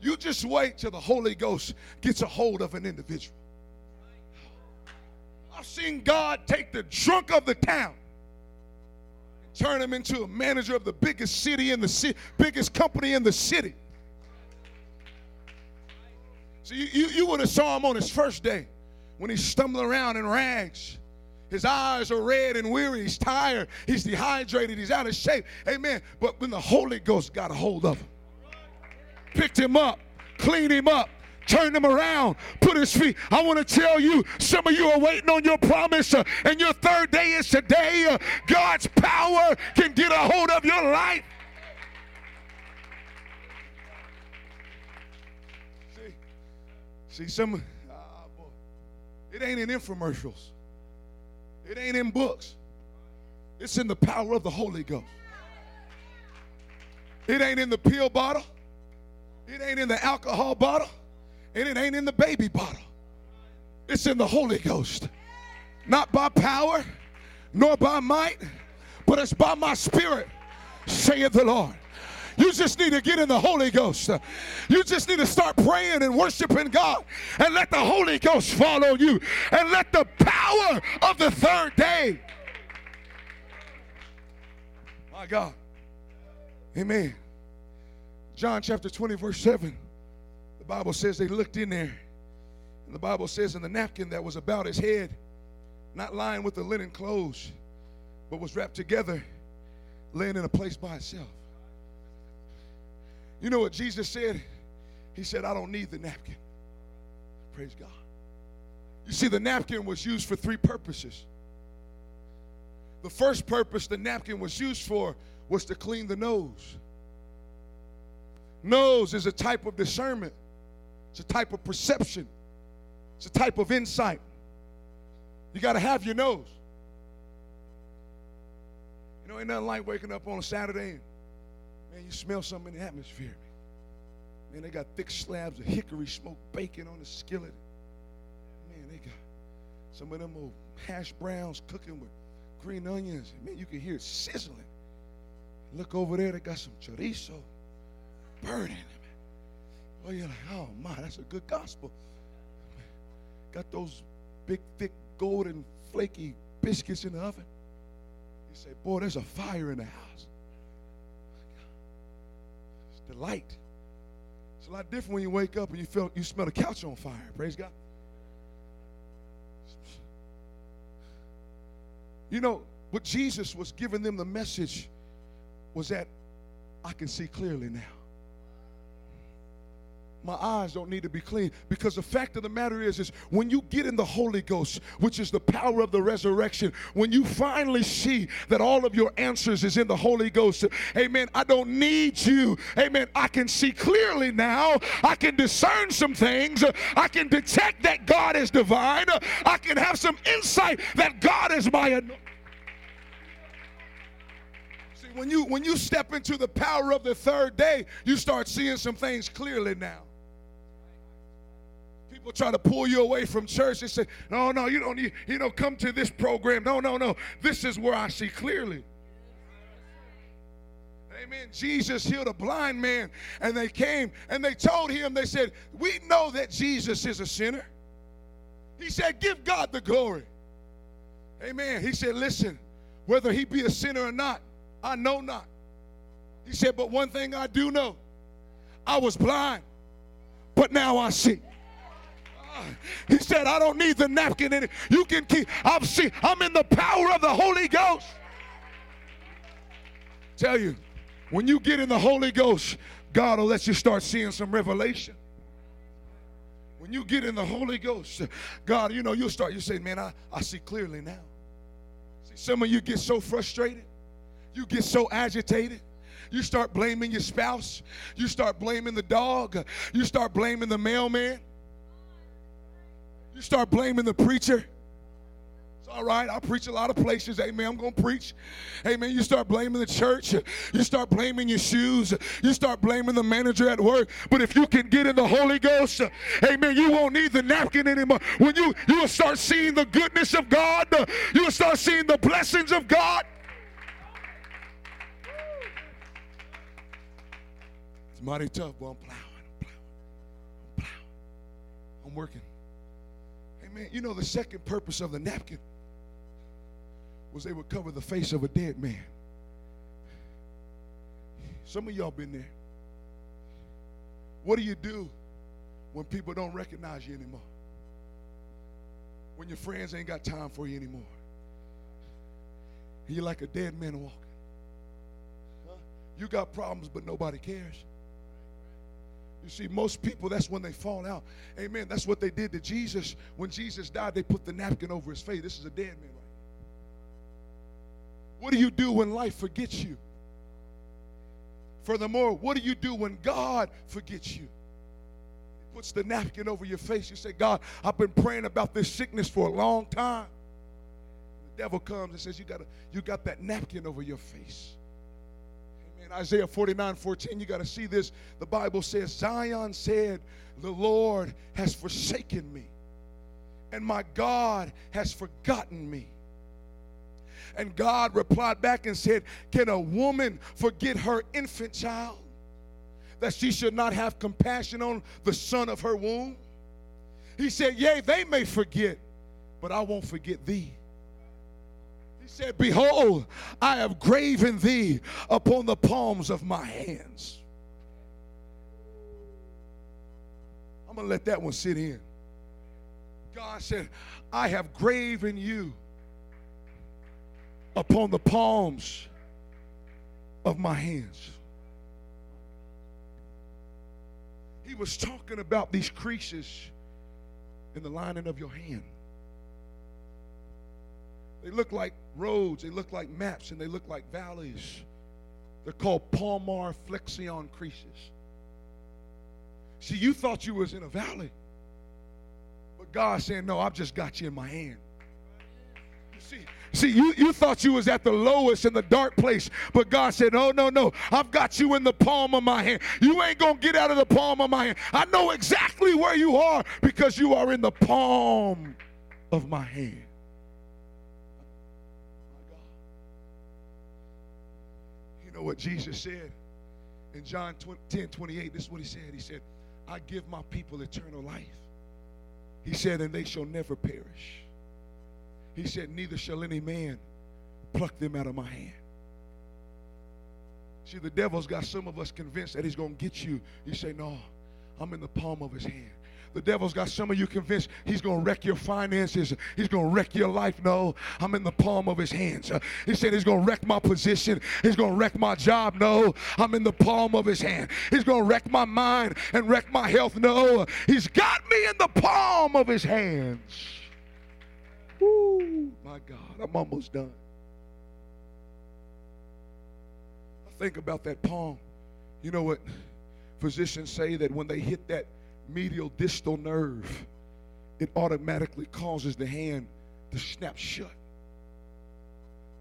You just wait till the Holy Ghost gets a hold of an individual. I've seen God take the drunk of the town and turn him into a manager of the biggest city in the city, biggest company in the city. So you, you, you would have saw him on his first day when he's stumbling around in rags. His eyes are red and weary. He's tired. He's dehydrated. He's out of shape. Amen. But when the Holy Ghost got a hold of him, picked him up, cleaned him up, turned him around, put his feet. I want to tell you, some of you are waiting on your promise, uh, and your third day is today. Uh, God's power can get a hold of your life. See, see, some, ah, it ain't in infomercials, it ain't in books, it's in the power of the Holy Ghost. It ain't in the pill bottle. It ain't in the alcohol bottle and it ain't in the baby bottle. It's in the Holy Ghost. Not by power, nor by might, but it's by my spirit, saith the Lord. You just need to get in the Holy Ghost. You just need to start praying and worshiping God and let the Holy Ghost fall on you and let the power of the third day. My God. Amen. John chapter 20, verse 7. the Bible says they looked in there. And the Bible says in the napkin that was about his head, not lying with the linen clothes, but was wrapped together, laying in a place by itself. You know what Jesus said? He said, I don't need the napkin. Praise God. You see, the napkin was used for three purposes. The first purpose the napkin was used for was to clean the nose. Nose is a type of discernment, it's a type of perception, it's a type of insight. You got to have your nose. You know, ain't nothing like waking up on a Saturday and, man, you smell something in the atmosphere. Man, they got thick slabs of hickory smoked bacon on the skillet. Man, they got some of them old hash browns cooking with green onions. Man, you can hear it sizzling. Look over there, they got some chorizo burning. Oh, you're like, oh my, that's a good gospel. Got those big, thick, golden, flaky biscuits in the oven. You say, boy, there's a fire in the house. It's delight. It's a lot different when you wake up and you feel you smell a couch on fire. Praise God. You know, what Jesus was giving them the message was that I can see clearly now. My eyes don't need to be clean because the fact of the matter is is when you get in the Holy Ghost, which is the power of the resurrection, when you finally see that all of your answers is in the Holy Ghost. Amen. I don't need you. Amen. I can see clearly now. I can discern some things. I can detect that God is divine. I can have some insight that God is my anointing See, when you when you step into the power of the third day, you start seeing some things clearly now. People try to pull you away from church. They say, "No, no, you don't need, you know, come to this program." No, no, no. This is where I see clearly. Amen. Jesus healed a blind man, and they came and they told him, they said, We know that Jesus is a sinner. He said, Give God the glory. Amen. He said, Listen, whether he be a sinner or not, I know not. He said, But one thing I do know I was blind, but now I see. He said, I don't need the napkin in it. You can keep, I'm see, I'm in the power of the Holy Ghost. Tell you, when you get in the Holy Ghost, God will let you start seeing some revelation. When you get in the Holy Ghost, God, you know, you'll start, you say, man, I, I see clearly now. See, some of you get so frustrated you get so agitated. You start blaming your spouse. You start blaming the dog. You start blaming the mailman. You start blaming the preacher. It's all right. I preach a lot of places. Amen. I'm going to preach. Amen. You start blaming the church. You start blaming your shoes. You start blaming the manager at work. But if you can get in the Holy Ghost, amen, you won't need the napkin anymore. When you, you will start seeing the goodness of God, you will start seeing the blessings of God. It's mighty tough, but I'm plowing, I'm plowing, I'm plowing. I'm working. Man, you know the second purpose of the napkin was they would cover the face of a dead man. Some of y'all been there. What do you do when people don't recognize you anymore? When your friends ain't got time for you anymore? And you're like a dead man walking. Huh? You got problems, but nobody cares. You see, most people, that's when they fall out. Amen. That's what they did to Jesus. When Jesus died, they put the napkin over his face. This is a dead man. What do you do when life forgets you? Furthermore, what do you do when God forgets you? He puts the napkin over your face. You say, God, I've been praying about this sickness for a long time. The devil comes and says, You got, a, you got that napkin over your face. Isaiah 49 14, you got to see this. The Bible says, Zion said, The Lord has forsaken me, and my God has forgotten me. And God replied back and said, Can a woman forget her infant child? That she should not have compassion on the son of her womb? He said, Yea, they may forget, but I won't forget thee said, Behold, I have graven thee upon the palms of my hands. I'm going to let that one sit in. God said, I have graven you upon the palms of my hands. He was talking about these creases in the lining of your hand. They look like roads, they look like maps, and they look like valleys. They're called palmar flexion creases. See, you thought you was in a valley. But God's saying, no, I've just got you in my hand. You see, See, you, you thought you was at the lowest in the dark place, but God said, no, no, no. I've got you in the palm of my hand. You ain't going to get out of the palm of my hand. I know exactly where you are because you are in the palm of my hand. Know what Jesus said in John 10 28? This is what he said. He said, I give my people eternal life. He said, and they shall never perish. He said, Neither shall any man pluck them out of my hand. See, the devil's got some of us convinced that he's going to get you. You say, No, I'm in the palm of his hand. The devil's got some of you convinced he's going to wreck your finances. He's going to wreck your life. No, I'm in the palm of his hands. He said he's going to wreck my position. He's going to wreck my job. No, I'm in the palm of his hand. He's going to wreck my mind and wreck my health. No, he's got me in the palm of his hands. Woo, my God, I'm almost done. I think about that palm. You know what physicians say that when they hit that medial distal nerve, it automatically causes the hand to snap shut.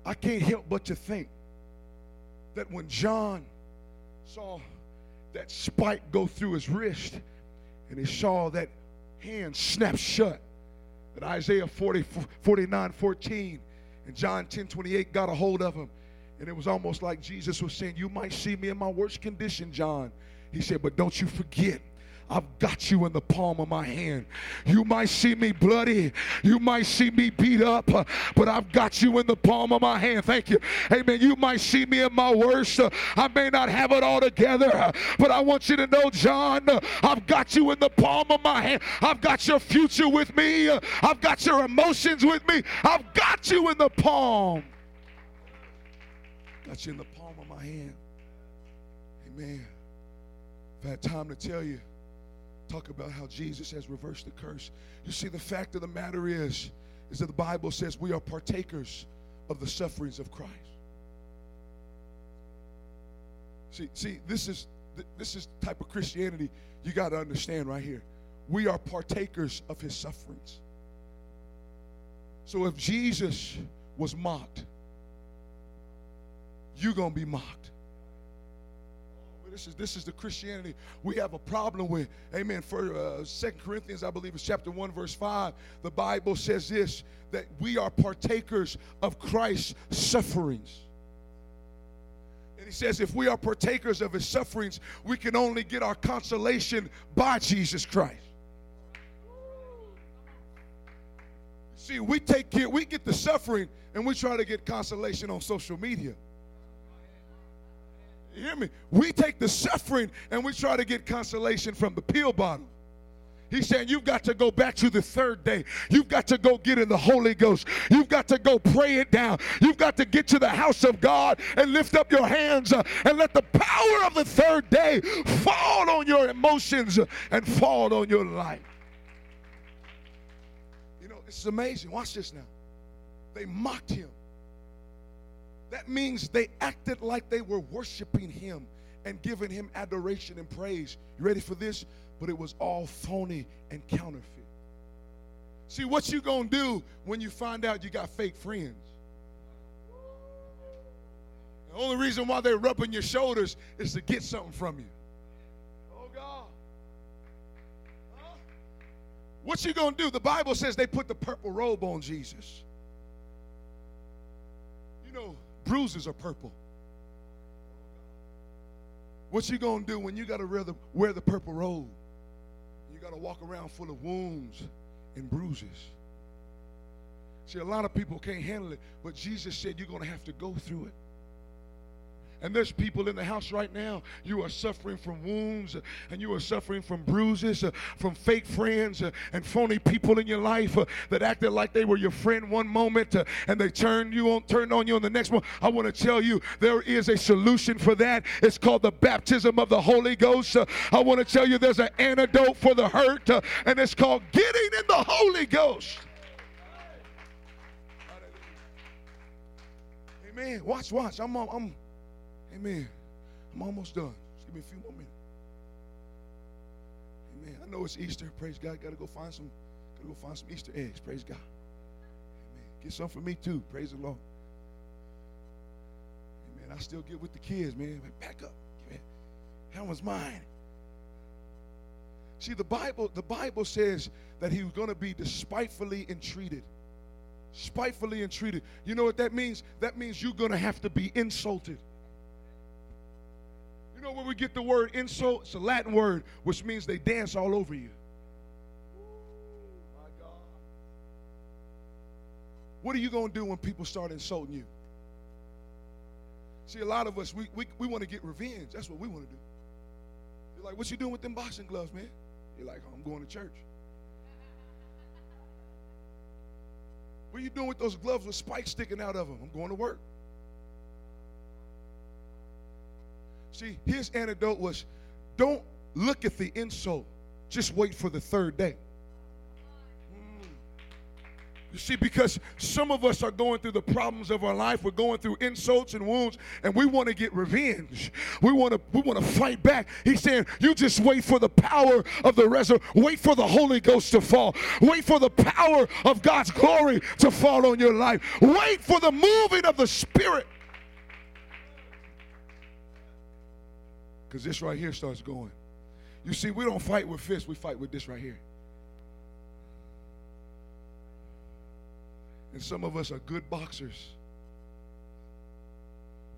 I can't help but to think that when John saw that spike go through his wrist and he saw that hand snap shut, that Isaiah 40, 49 14 and John 10 28 got a hold of him. And it was almost like Jesus was saying, You might see me in my worst condition, John. He said, But don't you forget I've got you in the palm of my hand. You might see me bloody, you might see me beat up, uh, but I've got you in the palm of my hand. Thank you. Amen. You might see me in my worst. Uh, I may not have it all together, uh, but I want you to know, John, I've got you in the palm of my hand. I've got your future with me, I've got your emotions with me. I've got you in the palm. Got you in the palm of my hand. Amen. I've had time to tell you talk about how Jesus has reversed the curse. You see, the fact of the matter is, is that the Bible says we are partakers of the sufferings of Christ. See, see, this is this is the type of Christianity you got to understand right here. We are partakers of his sufferings. So if Jesus was mocked, you're going to be mocked. This is this is the Christianity we have a problem with. Amen. For uh, Second Corinthians, I believe it's chapter one, verse five. The Bible says this: that we are partakers of Christ's sufferings. And he says, if we are partakers of his sufferings, we can only get our consolation by Jesus Christ. See, we take care, we get the suffering, and we try to get consolation on social media. Hear me? We take the suffering and we try to get consolation from the pill bottle. He's saying you've got to go back to the third day. You've got to go get in the Holy Ghost. You've got to go pray it down. You've got to get to the house of God and lift up your hands uh, and let the power of the third day fall on your emotions and fall on your life. You know, it's amazing. Watch this now. They mocked him. That means they acted like they were worshiping him and giving him adoration and praise. You ready for this? But it was all phony and counterfeit. See, what you going to do when you find out you got fake friends? The only reason why they're rubbing your shoulders is to get something from you. Oh, God. Huh? What you going to do? The Bible says they put the purple robe on Jesus. You know, bruises are purple. What you gonna do when you gotta wear the, wear the purple robe? You gotta walk around full of wounds and bruises. See, a lot of people can't handle it, but Jesus said you're gonna have to go through it. And there's people in the house right now. You are suffering from wounds and you are suffering from bruises, uh, from fake friends uh, and phony people in your life uh, that acted like they were your friend one moment uh, and they turned you on, turned on you on the next one. I want to tell you there is a solution for that. It's called the baptism of the Holy Ghost. Uh, I want to tell you there's an antidote for the hurt, uh, and it's called getting in the Holy Ghost. Amen. Watch, watch. I'm, I'm, amen. I'm almost done. Just give me a few more minutes. Amen. I know it's Easter. Praise God. Got to go find some. Got to go find some Easter eggs. Praise God. Amen. Get some for me too. Praise the Lord. Amen. I still get with the kids, man. Back up. That one's mine. See, the Bible, the Bible says that he was going to be despitefully entreated. Spitefully entreated. You know what that means? That means you're going to have to be insulted. You know where we get the word insult? It's a Latin word, which means they dance all over you. My God. What are you going to do when people start insulting you? See, a lot of us, we, we, we want to get revenge. That's what we want to do. You're like, what you doing with them boxing gloves, man? You're like, oh, I'm going to church. What are you doing with those gloves with spikes sticking out of them? I'm going to work. See, his antidote was don't look at the insult, just wait for the third day. You see, because some of us are going through the problems of our life. We're going through insults and wounds, and we want to get revenge. We want to we want to fight back. He's saying, you just wait for the power of the resurrection. Wait for the Holy Ghost to fall. Wait for the power of God's glory to fall on your life. Wait for the moving of the Spirit. Because this right here starts going. You see, we don't fight with fists, we fight with this right here. And some of us are good boxers.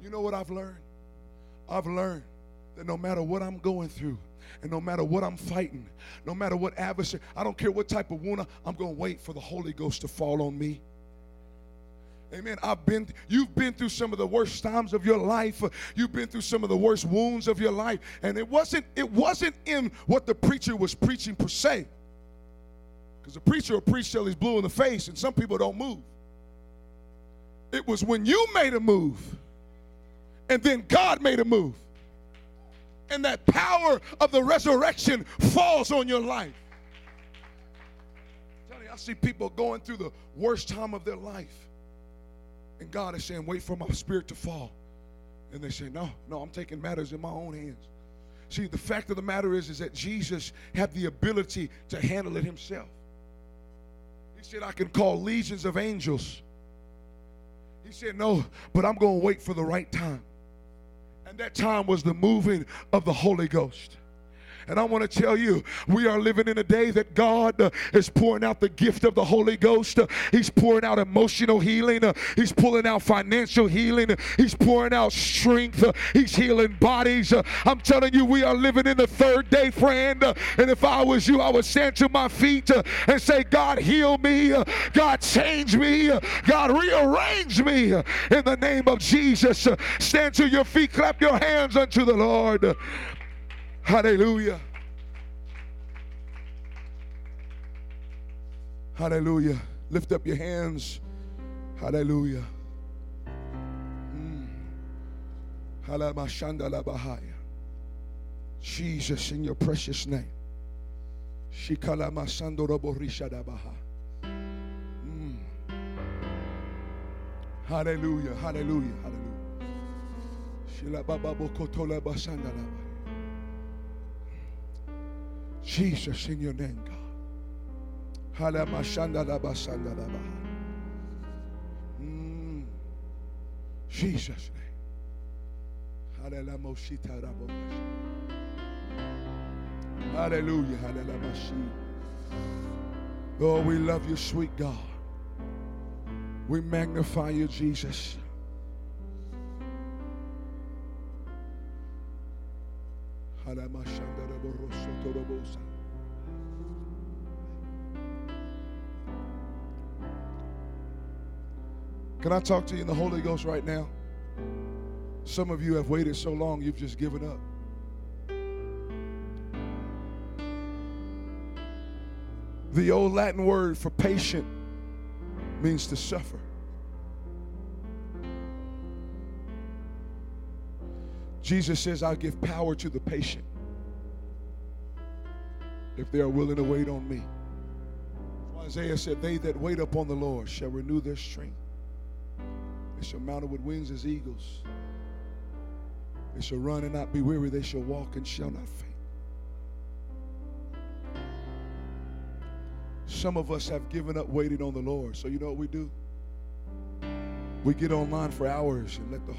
You know what I've learned? I've learned that no matter what I'm going through, and no matter what I'm fighting, no matter what adversary, I don't care what type of wound, I'm going to wait for the Holy Ghost to fall on me. Amen. I've been you've been through some of the worst times of your life. You've been through some of the worst wounds of your life. And it wasn't it wasn't in what the preacher was preaching per se. Because the preacher will preach till he's blue in the face, and some people don't move. It was when you made a move, and then God made a move. And that power of the resurrection falls on your life. I see people going through the worst time of their life. And God is saying, wait for my spirit to fall. And they say, no, no, I'm taking matters in my own hands. See, the fact of the matter is, is that Jesus had the ability to handle it himself. He said, I can call legions of angels. He said, No, but I'm going to wait for the right time. And that time was the moving of the Holy Ghost. And I want to tell you, we are living in a day that God uh, is pouring out the gift of the Holy Ghost. Uh, he's pouring out emotional healing. Uh, he's pulling out financial healing. He's pouring out strength. Uh, he's healing bodies. Uh, I'm telling you, we are living in the third day, friend. Uh, and if I was you, I would stand to my feet and say, God, heal me. God, change me. God, rearrange me in the name of Jesus. stand to your feet, clap your hands unto the Lord. Hallelujah. Hallelujah. Lift up your hands. Hallelujah. Mm. Jesus, in your precious name. Mm. Hallelujah. Hallelujah. Hallelujah. Jesus, in your name, God. Mm. Jesus' name. Hallelujah. Hallelujah. Lord, we love you, sweet God. We magnify you, Jesus. Can I talk to you in the Holy Ghost right now? Some of you have waited so long, you've just given up. The old Latin word for patient means to suffer. Jesus says, I'll give power to the patient if they are willing to wait on me. Isaiah said, They that wait upon the Lord shall renew their strength. They shall mount up with wings as eagles. They shall run and not be weary. They shall walk and shall not faint. Some of us have given up waiting on the Lord. So you know what we do? We get online for hours and let the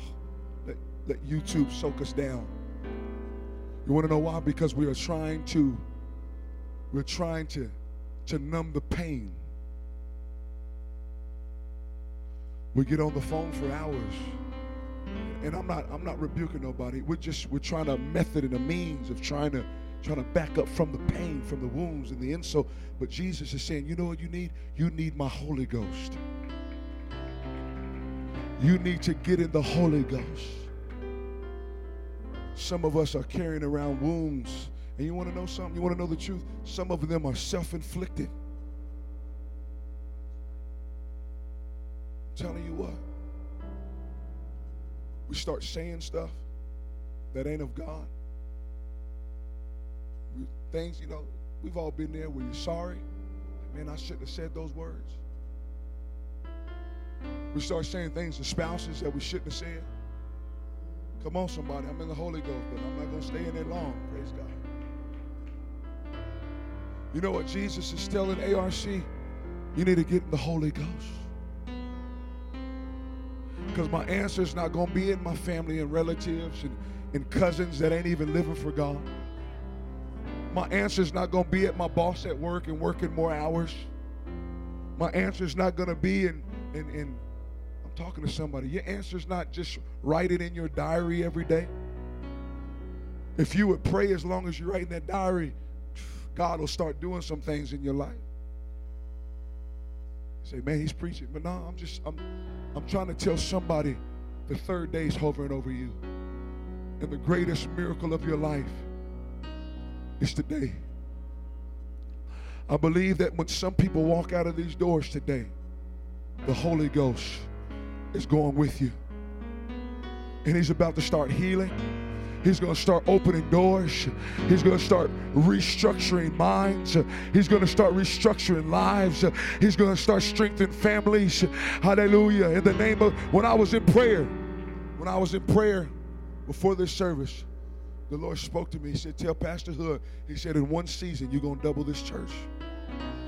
let, let YouTube soak us down. You want to know why? Because we are trying to we're trying to to numb the pain. We get on the phone for hours. And I'm not I'm not rebuking nobody. We're just we're trying a method and a means of trying to trying to back up from the pain, from the wounds and the insult. But Jesus is saying, you know what you need? You need my Holy Ghost. You need to get in the Holy Ghost. Some of us are carrying around wounds. And you want to know something? You want to know the truth? Some of them are self inflicted. Telling you what. We start saying stuff that ain't of God. Things, you know, we've all been there where you're sorry. Man, I shouldn't have said those words. We start saying things to spouses that we shouldn't have said. Come on, somebody. I'm in the Holy Ghost, but I'm not going to stay in there long. Praise God. You know what Jesus is telling ARC? You need to get in the Holy Ghost. Because my answer is not going to be in my family and relatives and, and cousins that ain't even living for God. My answer is not going to be at my boss at work and working more hours. My answer is not going to be in, in, in I'm talking to somebody. Your answer is not just write it in your diary every day. If you would pray as long as you write in that diary, God will start doing some things in your life. Say, man, he's preaching. But no, I'm just, I'm, I'm trying to tell somebody the third day is hovering over you. And the greatest miracle of your life is today. I believe that when some people walk out of these doors today, the Holy Ghost is going with you. And He's about to start healing. He's going to start opening doors. He's going to start restructuring minds. He's going to start restructuring lives. He's going to start strengthening families. Hallelujah. In the name of, when I was in prayer, when I was in prayer before this service, the Lord spoke to me. He said, Tell Pastor Hood, he said, in one season, you're going to double this church.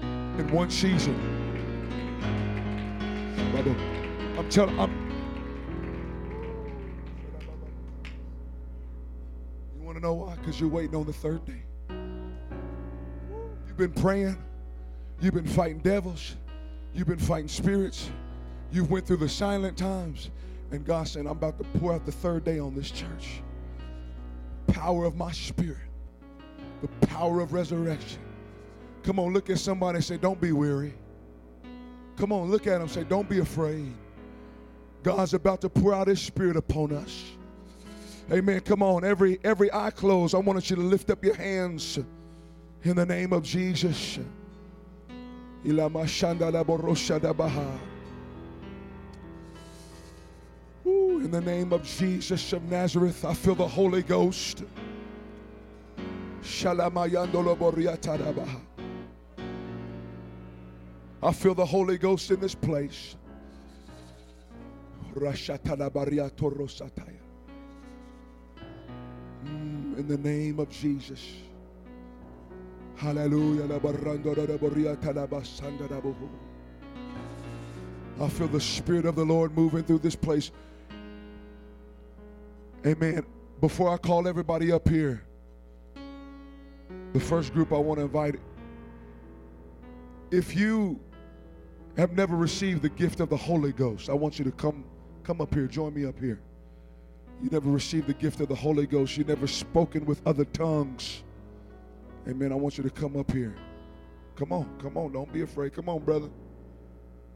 In one season. I'm telling I'm know why? Because you're waiting on the third day. You've been praying, you've been fighting devils, you've been fighting spirits, you've went through the silent times, and God said, I'm about to pour out the third day on this church. Power of my spirit, the power of resurrection. Come on, look at somebody and say, Don't be weary. Come on, look at them say, Don't be afraid. God's about to pour out his spirit upon us. Amen. Come on, every every eye closed. I want you to lift up your hands in the name of Jesus. Ooh, in the name of Jesus of Nazareth, I feel the Holy Ghost. I feel the Holy Ghost in this place. In the name of Jesus. Hallelujah. I feel the Spirit of the Lord moving through this place. Amen. Before I call everybody up here, the first group I want to invite, if you have never received the gift of the Holy Ghost, I want you to come Come up here. Join me up here. You never received the gift of the Holy Ghost. You never spoken with other tongues. Amen. I want you to come up here. Come on. Come on. Don't be afraid. Come on, brother.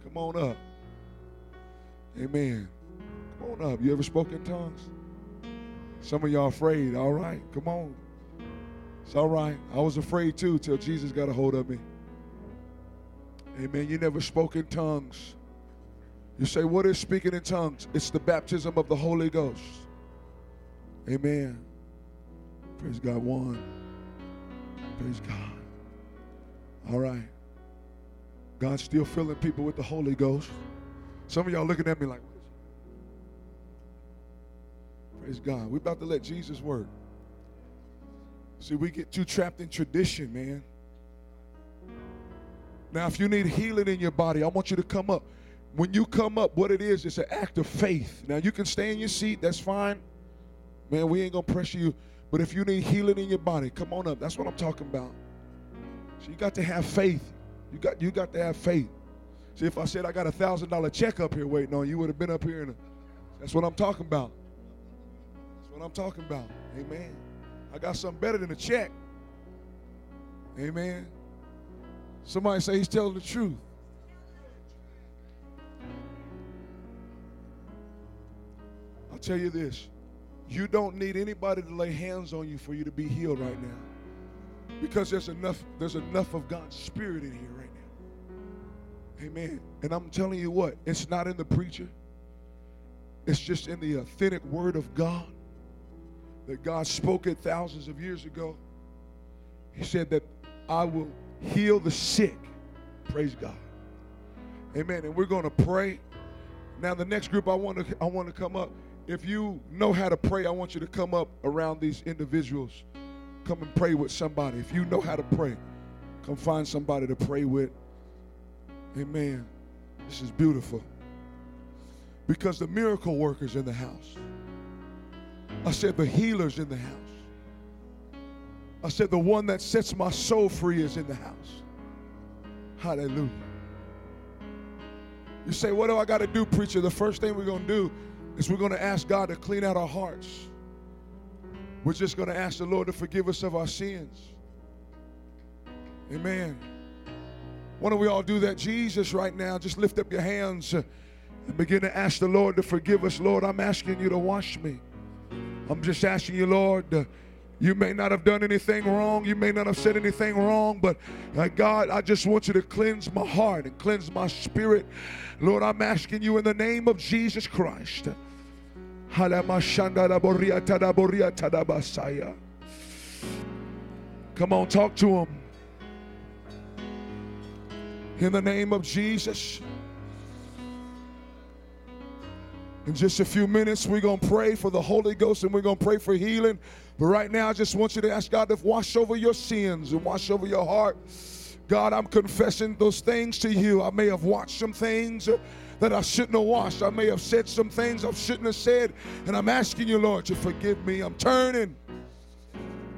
Come on up. Amen. Come on up. You ever spoken in tongues? Some of y'all afraid. All right. Come on. It's all right. I was afraid too till Jesus got a hold of me. Amen. You never spoke in tongues. You say, What is speaking in tongues? It's the baptism of the Holy Ghost. Amen. Praise God. One. Praise God. All right. God's still filling people with the Holy Ghost. Some of y'all looking at me like, Praise God. We're about to let Jesus work. See, we get too trapped in tradition, man. Now, if you need healing in your body, I want you to come up. When you come up, what it is, it's an act of faith. Now, you can stay in your seat, that's fine. Man, we ain't gonna pressure you. But if you need healing in your body, come on up. That's what I'm talking about. So you got to have faith. You got you got to have faith. See, if I said I got a thousand dollar check up here waiting on you, you would have been up here. And that's what I'm talking about. That's what I'm talking about. Amen. I got something better than a check. Amen. Somebody say he's telling the truth. I'll tell you this. You don't need anybody to lay hands on you for you to be healed right now. Because there's enough, there's enough of God's spirit in here right now. Amen. And I'm telling you what, it's not in the preacher. It's just in the authentic word of God that God spoke it thousands of years ago. He said that I will heal the sick. Praise God. Amen. And we're going to pray. Now the next group I want to I want to come up. If you know how to pray, I want you to come up around these individuals. Come and pray with somebody. If you know how to pray, come find somebody to pray with. Amen. This is beautiful. Because the miracle workers in the house. I said the healers in the house. I said the one that sets my soul free is in the house. Hallelujah. You say, What do I got to do, preacher? The first thing we're going to do is we're going to ask God to clean out our hearts. We're just going to ask the Lord to forgive us of our sins. Amen. Why don't we all do that? Jesus, right now, just lift up your hands and begin to ask the Lord to forgive us. Lord, I'm asking you to wash me. I'm just asking you, Lord, you may not have done anything wrong. You may not have said anything wrong, but uh, God, I just want you to cleanse my heart and cleanse my spirit. Lord, I'm asking you in the name of Jesus Christ. Come on, talk to him. In the name of Jesus. In just a few minutes, we're going to pray for the Holy Ghost and we're going to pray for healing. But right now, I just want you to ask God to wash over your sins and wash over your heart. God, I'm confessing those things to you. I may have watched some things that I shouldn't have washed. I may have said some things I shouldn't have said. And I'm asking you, Lord, to forgive me. I'm turning.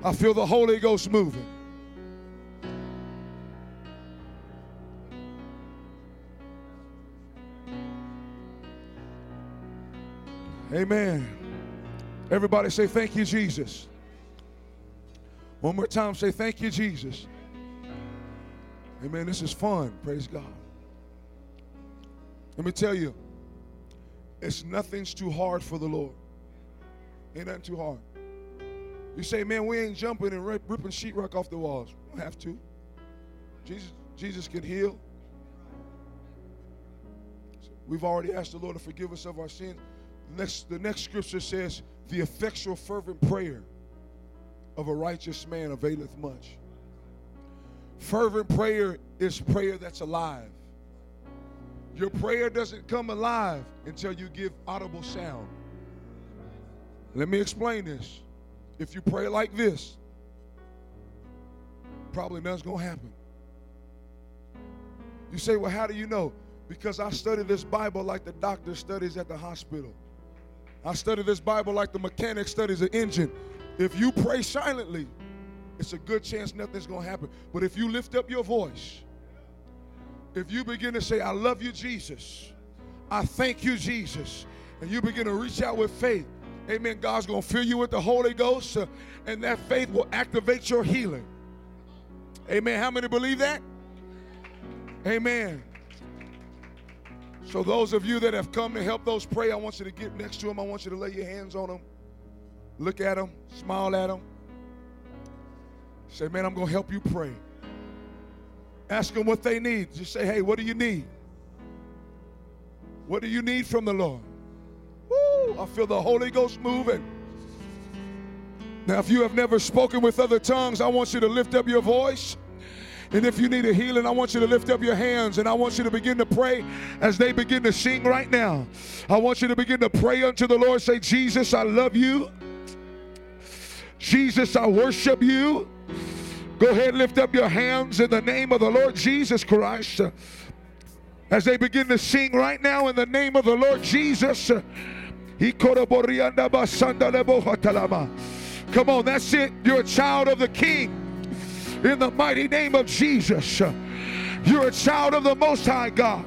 I feel the Holy Ghost moving. Amen. Everybody say, Thank you, Jesus. One more time, say, Thank you, Jesus. Amen. This is fun. Praise God. Let me tell you, it's nothing's too hard for the Lord. Ain't nothing too hard. You say, man, we ain't jumping and ripping sheetrock off the walls. We don't have to. Jesus, Jesus can heal. We've already asked the Lord to forgive us of our sins. Next, the next scripture says, the effectual fervent prayer of a righteous man availeth much. Fervent prayer is prayer that's alive. Your prayer doesn't come alive until you give audible sound. Let me explain this. If you pray like this, probably nothing's going to happen. You say, well, how do you know? Because I study this Bible like the doctor studies at the hospital. I study this Bible like the mechanic studies an engine. If you pray silently, it's a good chance nothing's going to happen. But if you lift up your voice, if you begin to say, I love you, Jesus, I thank you, Jesus, and you begin to reach out with faith, amen, God's going to fill you with the Holy Ghost, uh, and that faith will activate your healing. Amen. How many believe that? Amen. So, those of you that have come to help those pray, I want you to get next to them. I want you to lay your hands on them, look at them, smile at them. Say, man, I'm going to help you pray. Ask them what they need. Just say, hey, what do you need? What do you need from the Lord? Woo, I feel the Holy Ghost moving. Now, if you have never spoken with other tongues, I want you to lift up your voice And if you need a healing, I want you to lift up your hands and I want you to begin to pray as they begin to sing right now. I want you to begin to pray unto the Lord. Say, Jesus, I love you. Jesus, I worship you. Go ahead, lift up your hands in the name of the Lord Jesus Christ. As they begin to sing right now in the name of the Lord Jesus. Come on, that's it. You're a child of the King in the mighty name of Jesus. You're a child of the Most High God.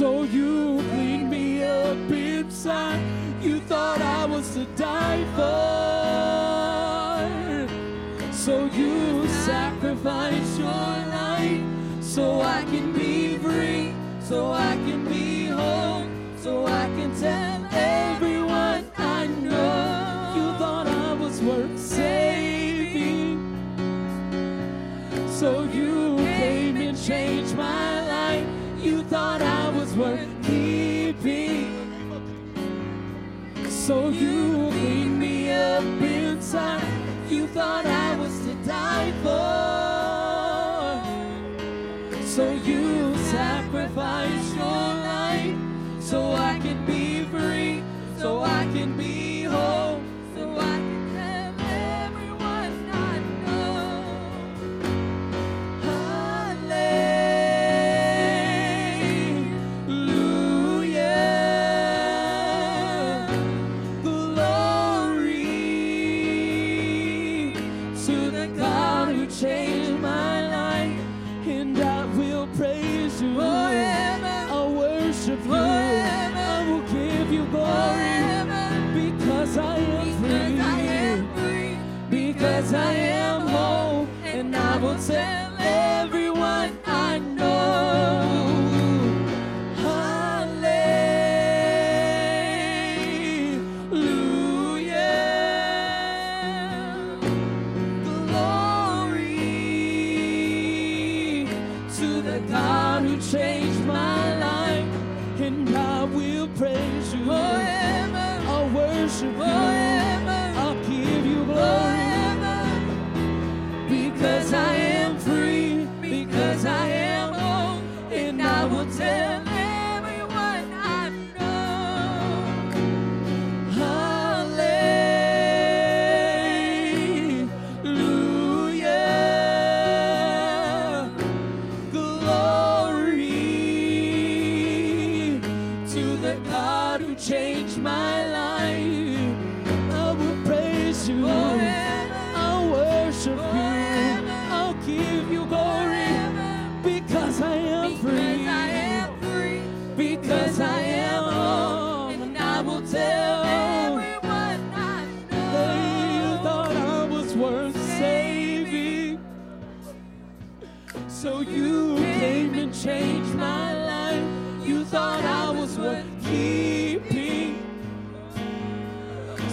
So you cleaned me up inside. You thought I was a diver. So you sacrificed your life so I can be free, so I can be whole, so I to die for.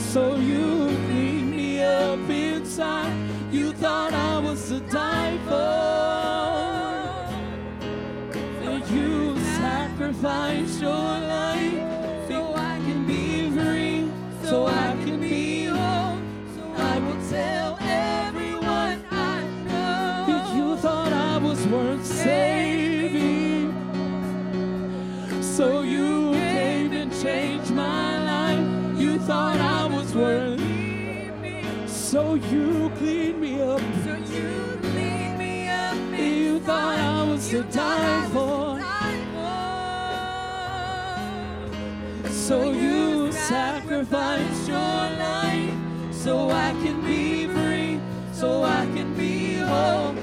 so you you cleaned me up. So you cleaned me up. You thought I was to die for. So you sacrificed your life so I can be free, so I can be whole.